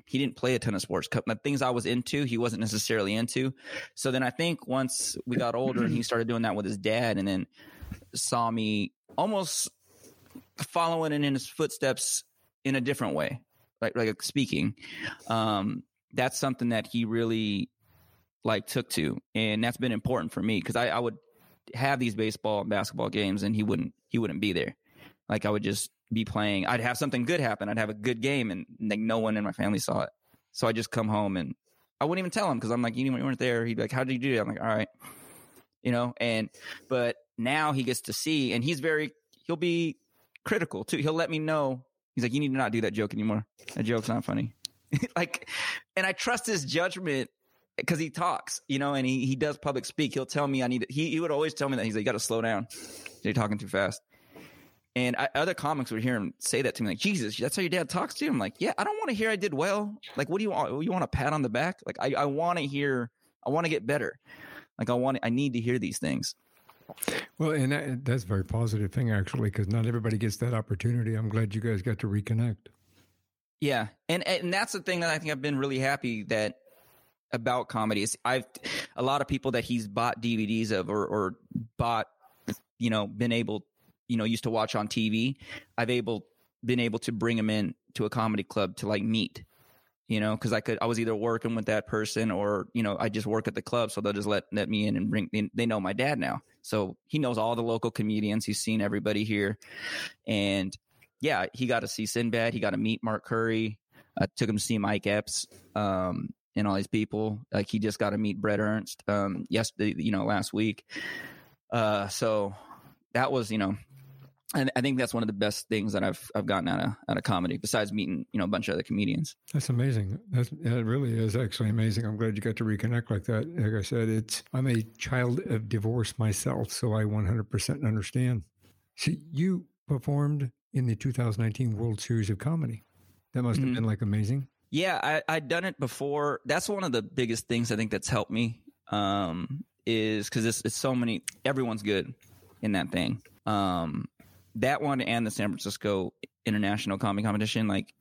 he didn't play a ton of sports. The things I was into, he wasn't necessarily into. So then I think once we got older and he <clears throat> started doing that with his dad, and then saw me almost following it in his footsteps in a different way, like like speaking. Um, that's something that he really like took to, and that's been important for me because I, I would have these baseball and basketball games, and he wouldn't he wouldn't be there. Like I would just be playing. I'd have something good happen. I'd have a good game, and like no one in my family saw it. So I just come home and I wouldn't even tell him because I'm like, you you weren't there. He'd be like, how did you do it? I'm like, all right, you know. And but now he gets to see, and he's very he'll be critical too. He'll let me know. He's like, you need to not do that joke anymore. That joke's not funny. <laughs> like, and I trust his judgment because he talks, you know, and he, he does public speak. He'll tell me I need to, he, he would always tell me that he's like, you got to slow down. You're talking too fast. And I, other comics would hear him say that to me, like, Jesus, that's how your dad talks to you. I'm like, yeah, I don't want to hear I did well. Like, what do you want? You want a pat on the back? Like, I, I want to hear, I want to get better. Like, I want, I need to hear these things. Well, and that, that's a very positive thing, actually, because not everybody gets that opportunity. I'm glad you guys got to reconnect. Yeah, and and that's the thing that I think I've been really happy that about comedies. I've a lot of people that he's bought DVDs of or or bought, you know, been able, you know, used to watch on TV. I've able been able to bring them in to a comedy club to like meet you know, because I could, I was either working with that person or, you know, I just work at the club. So they'll just let, let me in and bring, they know my dad now. So he knows all the local comedians. He's seen everybody here. And yeah, he got to see Sinbad. He got to meet Mark Curry. I took him to see Mike Epps um, and all these people. Like he just got to meet Bret Ernst um, yesterday, you know, last week. Uh, so that was, you know, and I think that's one of the best things that I've I've gotten out of out of comedy. Besides meeting you know a bunch of other comedians. That's amazing. That's, that really is actually amazing. I'm glad you got to reconnect like that. Like I said, it's I'm a child of divorce myself, so I 100% understand. See, you performed in the 2019 World Series of Comedy. That must have mm-hmm. been like amazing. Yeah, I, I'd done it before. That's one of the biggest things I think that's helped me. Um, is because it's, it's so many. Everyone's good in that thing. Um, that one and the San Francisco International Comedy Competition, like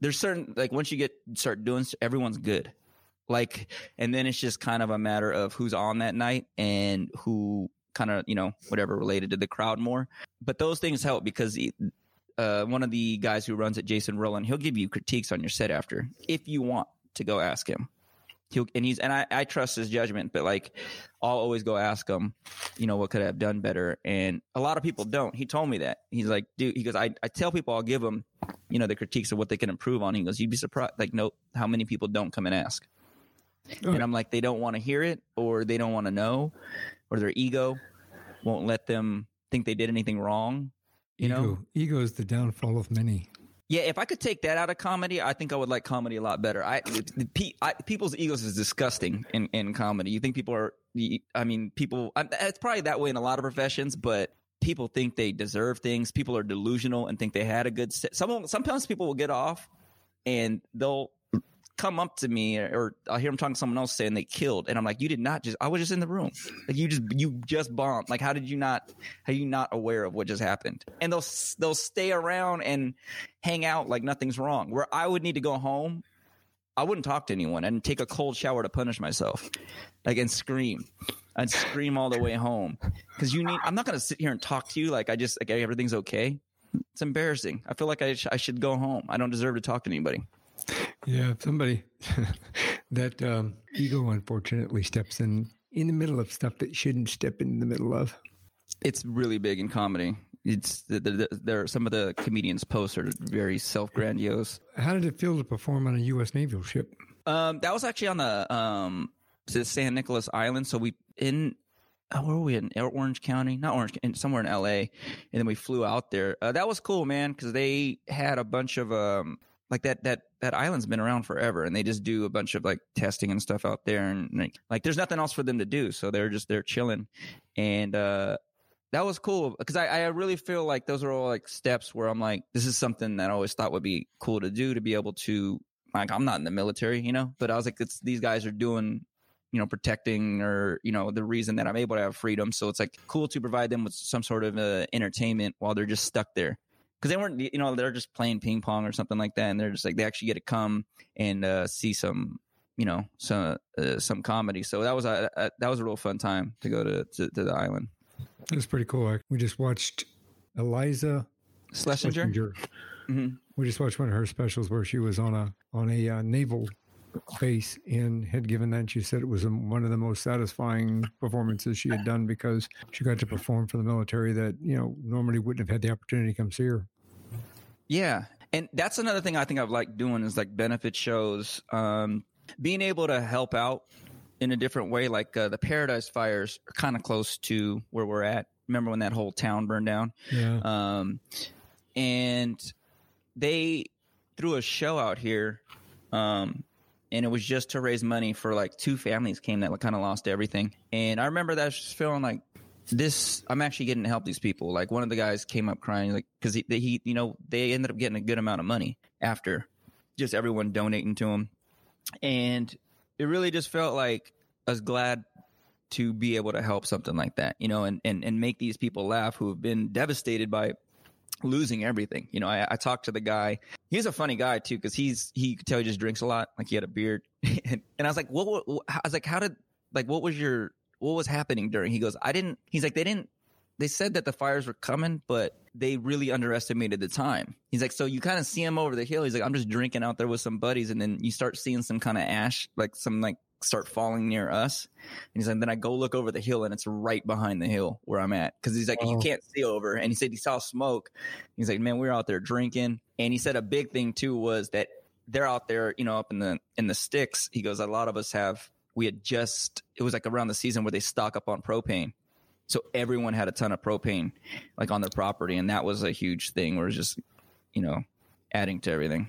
there's certain like once you get start doing everyone's good. Like and then it's just kind of a matter of who's on that night and who kind of, you know, whatever related to the crowd more. But those things help because uh, one of the guys who runs it, Jason Rowland, he'll give you critiques on your set after if you want to go ask him he'll and he's and I, I trust his judgment, but like I'll always go ask him, you know, what could I have done better? And a lot of people don't. He told me that. He's like, dude, he goes, I, I tell people I'll give them, you know, the critiques of what they can improve on. He goes, you'd be surprised, like, no, how many people don't come and ask. And I'm like, they don't want to hear it, or they don't want to know, or their ego won't let them think they did anything wrong. You ego, know, ego is the downfall of many. Yeah, if I could take that out of comedy, I think I would like comedy a lot better. I, I people's egos is disgusting in, in comedy. You think people are, I mean, people, it's probably that way in a lot of professions, but people think they deserve things. People are delusional and think they had a good set. Some, sometimes people will get off and they'll come up to me or I'll hear them talking to someone else saying they killed. And I'm like, you did not just, I was just in the room. Like you just, you just bombed. Like, how did you not, are you not aware of what just happened? And they'll, they'll stay around and hang out like nothing's wrong. Where I would need to go home, I wouldn't talk to anyone and take a cold shower to punish myself. Like, and scream. I'd scream all the way home. Cause you need, I'm not going to sit here and talk to you like I just, like everything's okay. It's embarrassing. I feel like I, sh- I should go home. I don't deserve to talk to anybody. Yeah, somebody <laughs> that um, ego unfortunately steps in in the middle of stuff that shouldn't step in the middle of. It's really big in comedy. It's the, the, the, there. Some of the comedians' posts are very self grandiose. How did it feel to perform on a U.S. naval ship? Um, that was actually on the um, San Nicolas Island. So we in oh, where were we in Orange County? Not Orange, in, somewhere in L.A. And then we flew out there. Uh, that was cool, man, because they had a bunch of um, like that that that island's been around forever and they just do a bunch of like testing and stuff out there and like, like there's nothing else for them to do so they're just they're chilling and uh that was cool because I, I really feel like those are all like steps where I'm like, this is something that I always thought would be cool to do to be able to like I'm not in the military, you know, but I was like, it's these guys are doing you know protecting or you know the reason that I'm able to have freedom. So it's like cool to provide them with some sort of uh, entertainment while they're just stuck there because they weren't you know they're just playing ping pong or something like that, and they're just like they actually get to come and uh, see some you know some uh, some comedy. So that was a, a that was a real fun time to go to to, to the island. It was pretty cool. We just watched Iliza Shlesinger. Shlesinger. hmm We just watched one of her specials where she was on a on a uh, naval base and had given that. She said it was um, one of the most satisfying performances she had done because she got to perform for the military that you know normally wouldn't have had the opportunity to come see her. Yeah. And that's another thing I think I've liked doing is like benefit shows. Um, being able to help out in a different way, like uh, the Paradise Fires are kind of close to where we're at. Remember when that whole town burned down? Yeah, Um, and they threw a show out here. Um, and it was just to raise money for like two families came that kind of lost everything. And I remember that just feeling like this, I'm actually getting to help these people. Like one of the guys came up crying, like, cause he, he, you know, they ended up getting a good amount of money after just everyone donating to him. And it really just felt like I was glad to be able to help something like that, you know, and, and, and make these people laugh who have been devastated by losing everything. You know, I, I talked to the guy. He's a funny guy too, because he's he could tell he just drinks a lot. Like he had a beard, <laughs> and, and I was like, what, what? I was like, how did like what was your what was happening during? He goes, I didn't. He's like, they didn't. They said that the fires were coming, but they really underestimated the time. He's like, so you kind of see him over the hill. He's like, I'm just drinking out there with some buddies, and then you start seeing some kind of ash, like some like start falling near us. And he's like, then I go look over the hill, and it's right behind the hill where I'm at, because he's like, you can't see over. And he said he saw smoke. He's like, man, we were out there drinking, and he said a big thing too was that they're out there, you know, up in the in the sticks. He goes, a lot of us have. We had just it was like around the season where they stock up on propane. So everyone had a ton of propane like on their property and that was a huge thing where it's just, you know, adding to everything.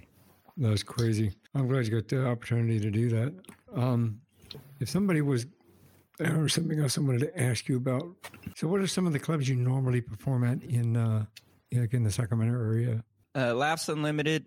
that was crazy. I'm glad you got the opportunity to do that. Um, if somebody was or something else I wanted to ask you about. So, what are some of the clubs you normally perform at in uh, like in the Sacramento area? Uh, Laughs Unlimited,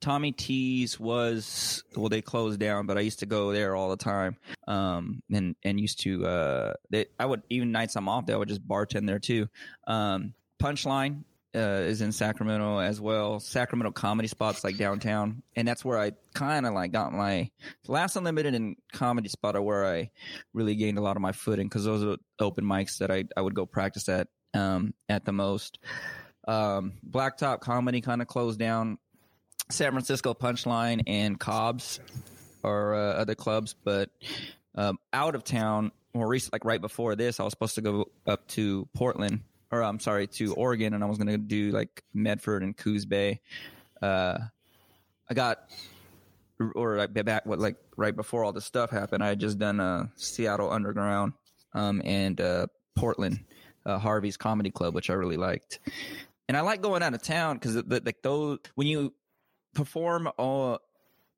Tommy T's was well, they closed down, but I used to go there all the time. Um, and and used to uh, they, I would even nights I'm off, I would just bartend there too. Um, Punchline uh, is in Sacramento as well. Sacramento comedy spots like downtown, and that's where I kind of like got my Laughs Unlimited and Comedy Spot where I really gained a lot of my footing because those are open mics that I I would go practice at um at the most. Um, Blacktop Comedy kind of closed down. San Francisco Punchline and Cobb's are uh, other clubs, but um, out of town, more recent, like right before this, I was supposed to go up to Portland, or I'm sorry, to Oregon, and I was going to do like Medford and Coos Bay. Uh, I got, or like back, what like right before all this stuff happened, I had just done uh, Seattle Underground um, and uh, Portland, uh, Harvey's Comedy Club, which I really liked. And I like going out of town because like those when you perform all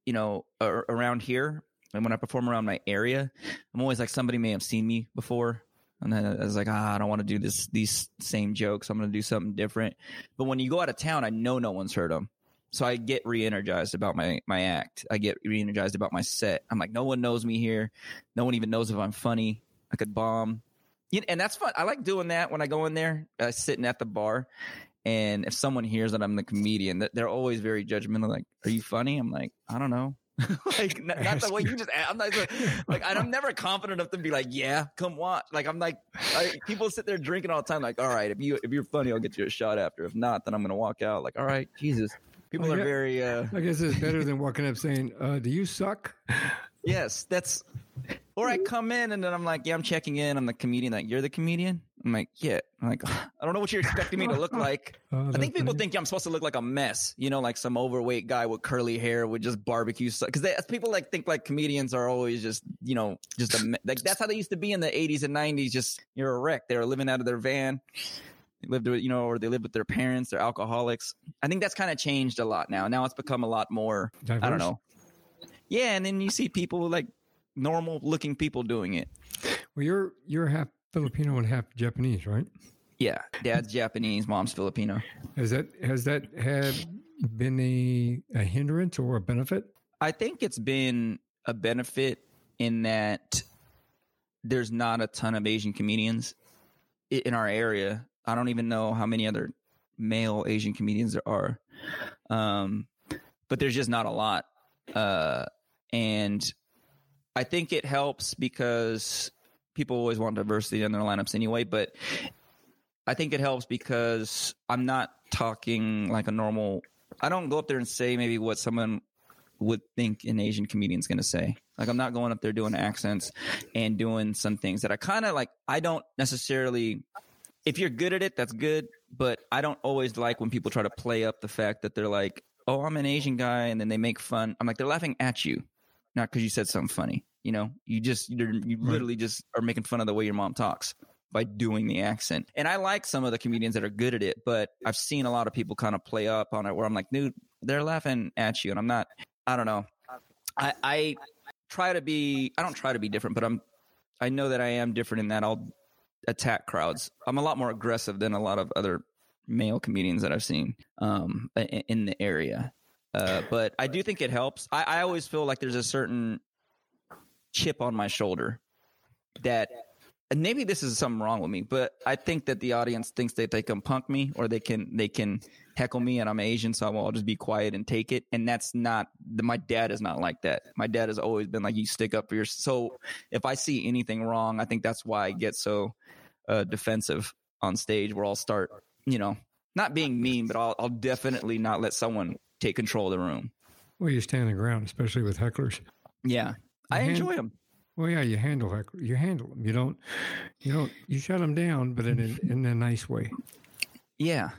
you know ar- around here and when i perform around my area i'm always like somebody may have seen me before and then i was like ah, i don't want to do this these same jokes i'm going to do something different. But when you go out of town i know no one's heard them so i get re-energized about my my act. I get re-energized about my set. I'm like no one knows me here. No one even knows if i'm funny. I could bomb. You- and that's fun i like doing that when i go in there. Uh, sitting at the bar and if someone hears that I'm the comedian, they're always very judgmental. Like, "Are you funny?" I'm like, "I don't know." <laughs> like, not, <laughs> not the way you just. I'm not like, I'm <laughs> never confident enough to be like, "Yeah, come watch." Like, I'm like, I, people sit there drinking all the time. Like, all right, if you if you're funny, I'll get you a shot after. If not, then I'm gonna walk out. Like, all right, Jesus. People I are very. uh I guess it's better than walking up saying, uh, "Do you suck?" Yes, that's. Or I mm-hmm. come in and then I'm like, yeah, I'm checking in. I'm the comedian. Like, you're the comedian. I'm like, yeah. I'm like, I don't know what you're expecting me to look like. <laughs> Oh, I think people funny. think I'm supposed to look like a mess, you know, like some overweight guy with curly hair with just barbecue stuff. Because people like think like comedians are always just, you know, just a me- like that's how they used to be in the 80s and 90s. Just you're a wreck. They were living out of their van. They lived with, you know, or they lived with their parents. They're alcoholics. I think that's kind of changed a lot now. Now it's become a lot more. I don't know. Yeah, and then you see people like normal looking people doing it. Well, you're you're half Filipino and half Japanese, right? Yeah, dad's Japanese, mom's Filipino. Has that has that had been a, a hindrance or a benefit? I think it's been a benefit in that there's not a ton of Asian comedians in our area. I don't even know how many other male Asian comedians there are. Um, but there's just not a lot. Uh, and I think it helps because people always want diversity in their lineups anyway, but I think it helps because I'm not talking like a normal. I don't go up there and say maybe what someone would think an Asian comedian's going to say. Like I'm not going up there doing accents and doing some things that I kind of like. I don't necessarily. If you're good at it, that's good. But I don't always like when people try to play up the fact that they're like, "Oh, I'm an Asian guy," and then they make fun. I'm like, they're laughing at you, not because you said something funny. You know, you just you're, you literally just are making fun of the way your mom talks by doing the accent. And I like some of the comedians that are good at it, but I've seen a lot of people kind of play up on it where I'm like, dude, they're laughing at you. And I'm not, I don't know. I, I try to be, I don't try to be different, but I'm, I know that I am different in that I'll attack crowds. I'm a lot more aggressive than a lot of other male comedians that I've seen um, in the area. Uh, but I do think it helps. I, I always feel like there's a certain chip on my shoulder that and maybe this is something wrong with me, but I think that the audience thinks that they can punk me or they can they can heckle me, and I'm Asian, so I'll just be quiet and take it. And that's not my dad is not like that. My dad has always been like, you stick up for your. So if I see anything wrong, I think that's why I get so uh, defensive on stage, where I'll start, you know, not being mean, but I'll, I'll definitely not let someone take control of the room. Well, you stand the ground, especially with hecklers. Yeah, I hand- enjoy them. Well, yeah, you handle heckler. You handle them. You don't. You don't. You shut them down, but in a, in a nice way. Yeah.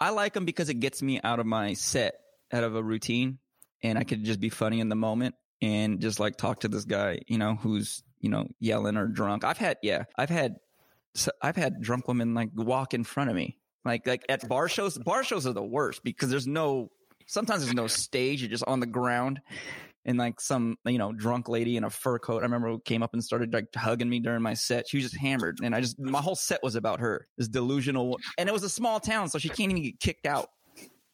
I like them because it gets me out of my set, out of a routine, and I could just be funny in the moment and just like talk to this guy, you know, who's, you know, yelling or drunk. I've had, yeah, I've had, I've had drunk women like walk in front of me. Like, like at bar shows, bar shows are the worst because there's no, sometimes there's no stage. You're just on the ground and like some, you know, drunk lady in a fur coat. I remember who came up and started like hugging me during my set. She was just hammered. And I just, my whole set was about her, this delusional. And it was a small town, so she can't even get kicked out.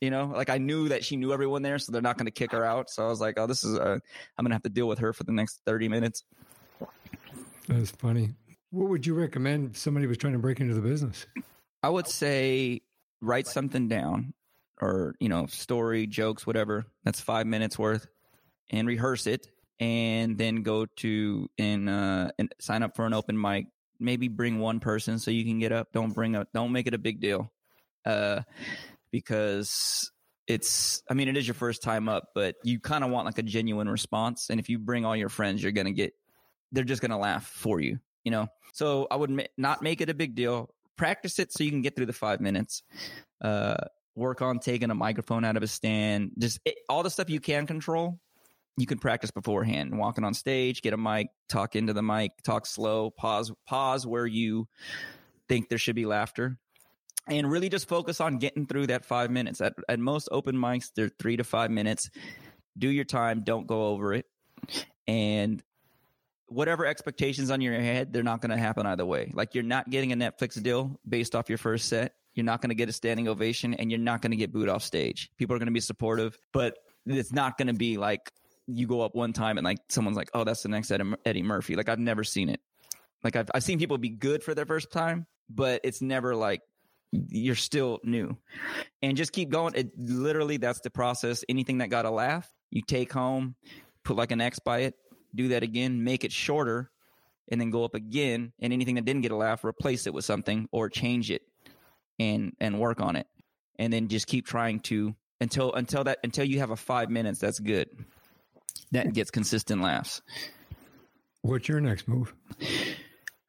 You know, like I knew that she knew everyone there, so they're not going to kick her out. So I was like, oh, this is, uh, I'm going to have to deal with her for the next 30 minutes. That's funny. What would you recommend if somebody was trying to break into the business? I would say write something down or, you know, story, jokes, whatever. That's five minutes worth and rehearse it and then go to and, uh, and sign up for an open mic. Maybe bring one person so you can get up. Don't bring a, don't make it a big deal. Uh, because it's, I mean, it is your first time up, but you kind of want like a genuine response. And if you bring all your friends, you're to get, they're just to laugh for you, you know? So I would ma- not make it a big deal practice it so you can get through the five minutes. Uh, work on taking a microphone out of a stand. Just it, all the stuff you can control, you can practice beforehand. Walking on stage, get a mic, talk into the mic, talk slow, pause, pause where you think there should be laughter, and really just focus on getting through that five minutes. At at most open mics, they're three to five minutes. Do your time. Don't go over it, and whatever expectations on your head, they're not going to happen either way. Like you're not getting a Netflix deal based off your first set. You're not going to get a standing ovation and you're not going to get booed off stage. People are going to be supportive, but it's not going to be like you go up one time and like someone's like, "Oh, that's the next Eddie Murphy." Like I've never seen it. Like I've I've seen people be good for their first time, but it's never like you're still new. And just keep going. It literally that's the process. Anything that got a laugh, you take home, put like an X by it, do that again, make it shorter, and then go up again. And anything that didn't get a laugh, replace it with something or change it and and work on it. And then just keep trying to until until that until you have a five minutes that's good. That gets consistent laughs. What's your next move?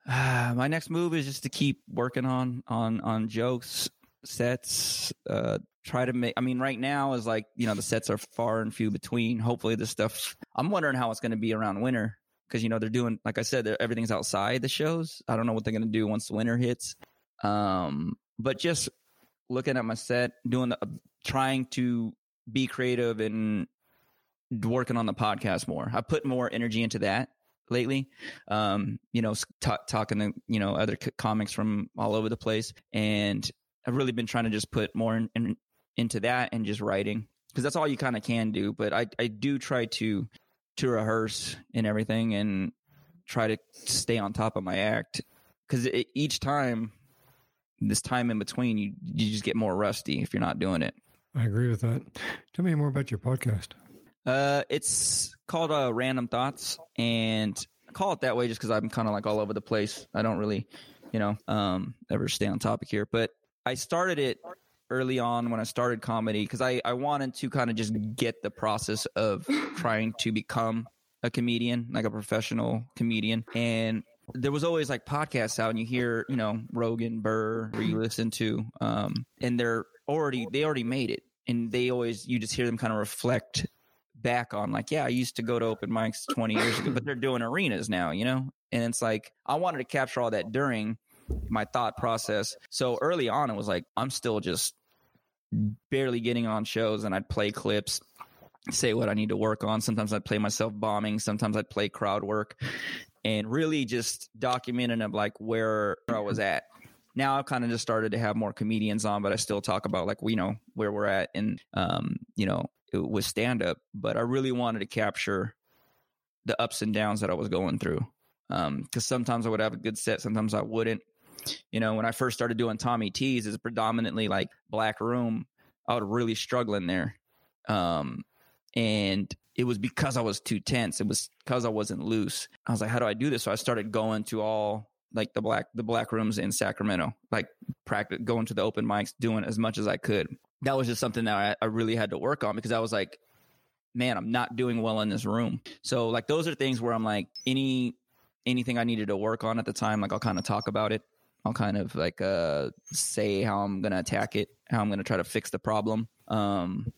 Uh, <sighs> my next move is just to keep working on on on jokes, sets. Uh, try to make. I mean, right now is like you know the sets are far and few between. Hopefully, this stuff. I'm wondering how it's going to be around winter because you know they're doing like I said, everything's outside the shows. I don't know what they're going to do once the winter hits. Um, but just looking at my set, doing the, trying to be creative and working on the podcast more. I put more energy into that lately. Um, you know, ta talking to you know other c- comics from all over the place, and I've really been trying to just put more in, in, into that and just writing because that's all you kind of can do. But I I do try to to rehearse and everything, and try to stay on top of my act because each time, this time in between, you you just get more rusty if you're not doing it. I agree with that. Tell me more about your podcast. Uh, it's called uh, Random Thoughts, and I call it that way just because I'm kind of like all over the place. I don't really, you know, um, ever stay on topic here. But I started it early on when I started comedy because I I wanted to kind of just get the process of trying to become a comedian, like a professional comedian, and there was always like podcasts out and you hear you know rogan burr where you listen to um and they're already they already made it. And they always you just hear them kind of reflect back on like yeah i used to go to open mics 20 years ago but they're doing arenas now you know? And it's like i wanted to capture all that during my thought process so early on it was like i'm still just barely getting on shows and i'd play clips say what i need to work on sometimes i'd play myself bombing sometimes i'd play crowd work and really just documenting of like where i was at now I've kind of just started to have more comedians on, but I still talk about like you know where we're at and um you know with stand up. But I really wanted to capture the ups and downs that I was going through um, sometimes I would have a good set, sometimes I wouldn't. You know, when I first started doing Tommy T's, is predominantly like black room. I was really struggling there, um, and it was because I was too tense. It was because I wasn't loose. I was like, how do I do this? So I started going to all like the black the black rooms in Sacramento, like practice going to the open mics, doing as much as I could. That was just something that I, I really had to work on because I was like, man, I'm not doing well in this room. So like those are things where I'm like any anything I needed to work on at the time, like I'll kind of talk about it. I'll kind of like uh say how I'm gonna attack it, how I'm gonna try to fix the problem. Um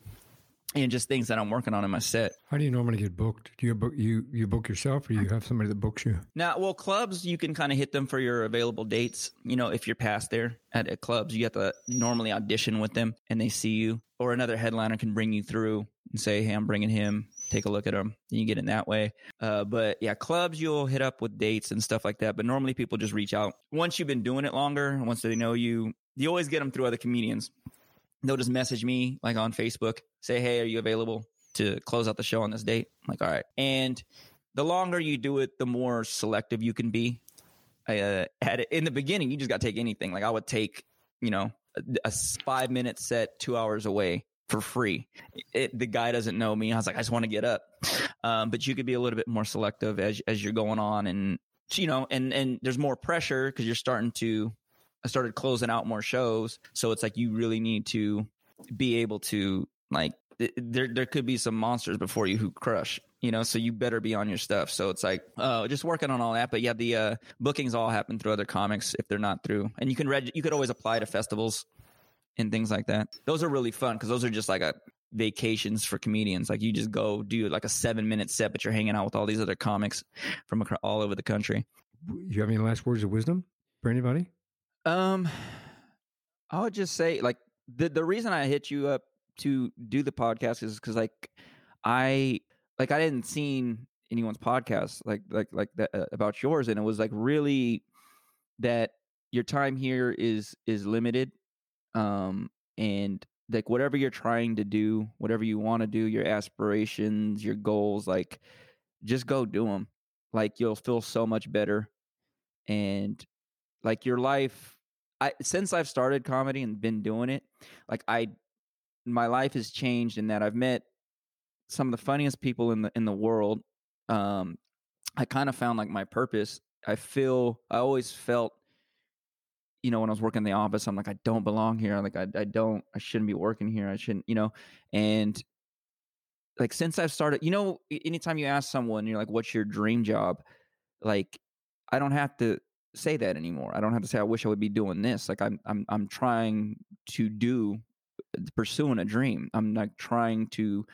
and just things that I'm working on in my set. How do you normally get booked? Do you book you you book yourself, or you have somebody that books you? Now, well, clubs you can kind of hit them for your available dates. You know, if you're past there at, at clubs, you have to normally audition with them, and they see you, or another headliner can bring you through and say, "Hey, I'm bringing him." Take a look at them and you get in that way. Uh, but yeah, clubs you'll hit up with dates and stuff like that. But normally people just reach out once you've been doing it longer. Once they know you, you always get them through other comedians they'll just message me like on Facebook, say, "Hey, are you available to close out the show on this date?" I'm like, "All right." And the longer you do it, the more selective you can be. I, uh, had it in the beginning, you just got to take anything. Like I would take, you know, a, a five minute set two hours away for free. It, the guy doesn't know me. I was like, I just want to get up. Um, but you could be a little bit more selective as as you're going on, and you know, and and there's more pressure because you're starting to I started closing out more shows. So it's like you really need to be able to like there there could be some monsters before you who crush you know so you better be on your stuff so it's like uh just working on all that but yeah the uh bookings all happen through other comics if they're not through and you can read you could always apply to festivals and things like that. Those are really fun because those are just like a vacations for comedians. Like you just go do like a seven minute set but you're hanging out with all these other comics from all over the country. You have any last words of wisdom for anybody? Um, I would just say like the the reason I hit you up to do the podcast is because like I like I didn't seen anyone's podcast like like like that uh, about yours, and it was like really that your time here is is limited, um, and like whatever you're trying to do, whatever you want to do, your aspirations, your goals, like just go do them. Like you'll feel so much better, and like your life I since I've started comedy and been doing it, like I my life has changed in that I've met some of the funniest people in the in the world. Um I kind of found like my purpose. I feel I always felt you know when I was working in the office I'm like I don't belong here. Like I I don't I shouldn't be working here. I shouldn't, you know. And like since I've started, you know, anytime you ask someone you're like what's your dream job? Like I don't have to say that anymore. I don't have to say I wish I would be doing this. Like I'm I'm I'm trying to do pursuing a dream. I'm not trying to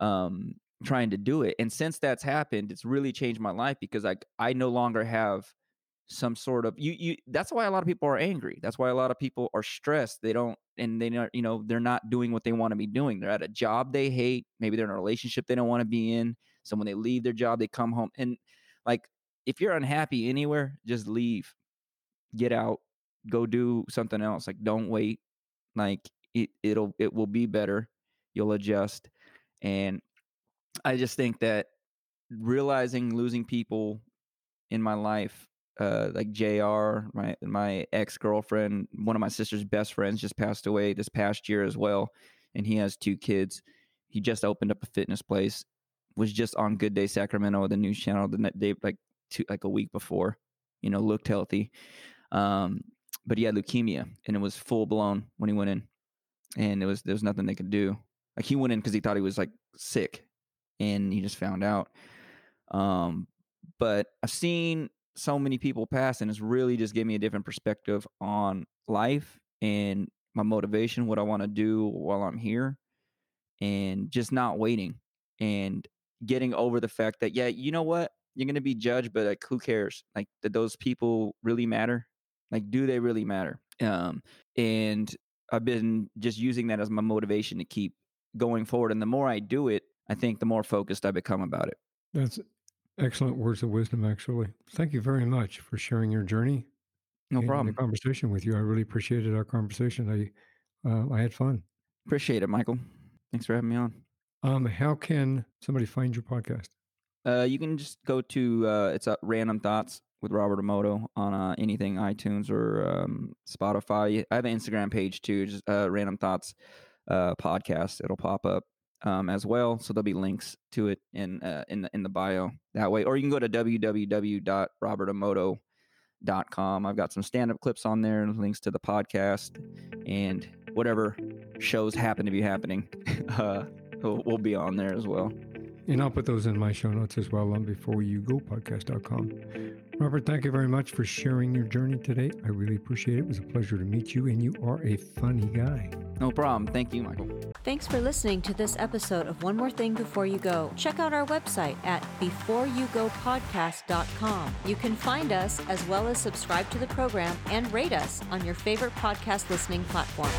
um trying to do it. And since that's happened, it's really changed my life because I I no longer have some sort of you you that's why a lot of people are angry. That's why a lot of people are stressed. They don't and they not you know they're not doing what they want to be doing. They're at a job they hate. Maybe they're in a relationship they don't want to be in. So when they leave their job, they come home and like if you're unhappy anywhere, just leave. Get out. Go do something else. Like don't wait. Like it it'll it will be better. You'll adjust. And I just think that realizing losing people in my life, uh, like Jr. My my ex girlfriend, one of my sister's best friends, just passed away this past year as well, and he has two kids. He just opened up a fitness place. Was just on Good Day Sacramento, the news channel, the day like two like a week before. You know, looked healthy, um, but he had leukemia, and it was full blown when he went in, and it was there was nothing they could do. Like he went in because he thought he was like sick, and he just found out. Um, but I've seen so many people pass, and it's really just gave me a different perspective on life and my motivation, what I want to do while I'm here, and just not waiting and getting over the fact that yeah, you know what, you're gonna be judged, but like who cares? Like that those people really matter. Like, do they really matter? Um, and I've been just using that as my motivation to keep going forward. And the more I do it, I think the more focused I become about it. That's excellent words of wisdom, actually. Thank you very much for sharing your journey. No problem. The conversation with you. I really appreciated our conversation. I uh, I had fun. Appreciate it, Michael. Thanks for having me on. Um, how can somebody find your podcast? Uh, you can just go to uh, it's uh, Random Thoughts with Robert Omoto on uh, anything iTunes or um, Spotify. I have an Instagram page too, just uh, Random Thoughts uh, podcast. It'll pop up um, as well, so there'll be links to it in uh, in the in the bio that way. Or you can go to www.robertomoto.com. I've got some stand up clips on there and links to the podcast and whatever shows happen to be happening. <laughs> uh, will will be on there as well. And I'll put those in my show notes as well on before you go podcast.com. Robert, thank you very much for sharing your journey today. I really appreciate it. It was a pleasure to meet you, and you are a funny guy. No problem. Thank you, Michael. Thanks for listening to this episode of One More Thing Before You Go. Check out our website at beforeyougopodcast.com. You can find us as well as subscribe to the program and rate us on your favorite podcast listening platform.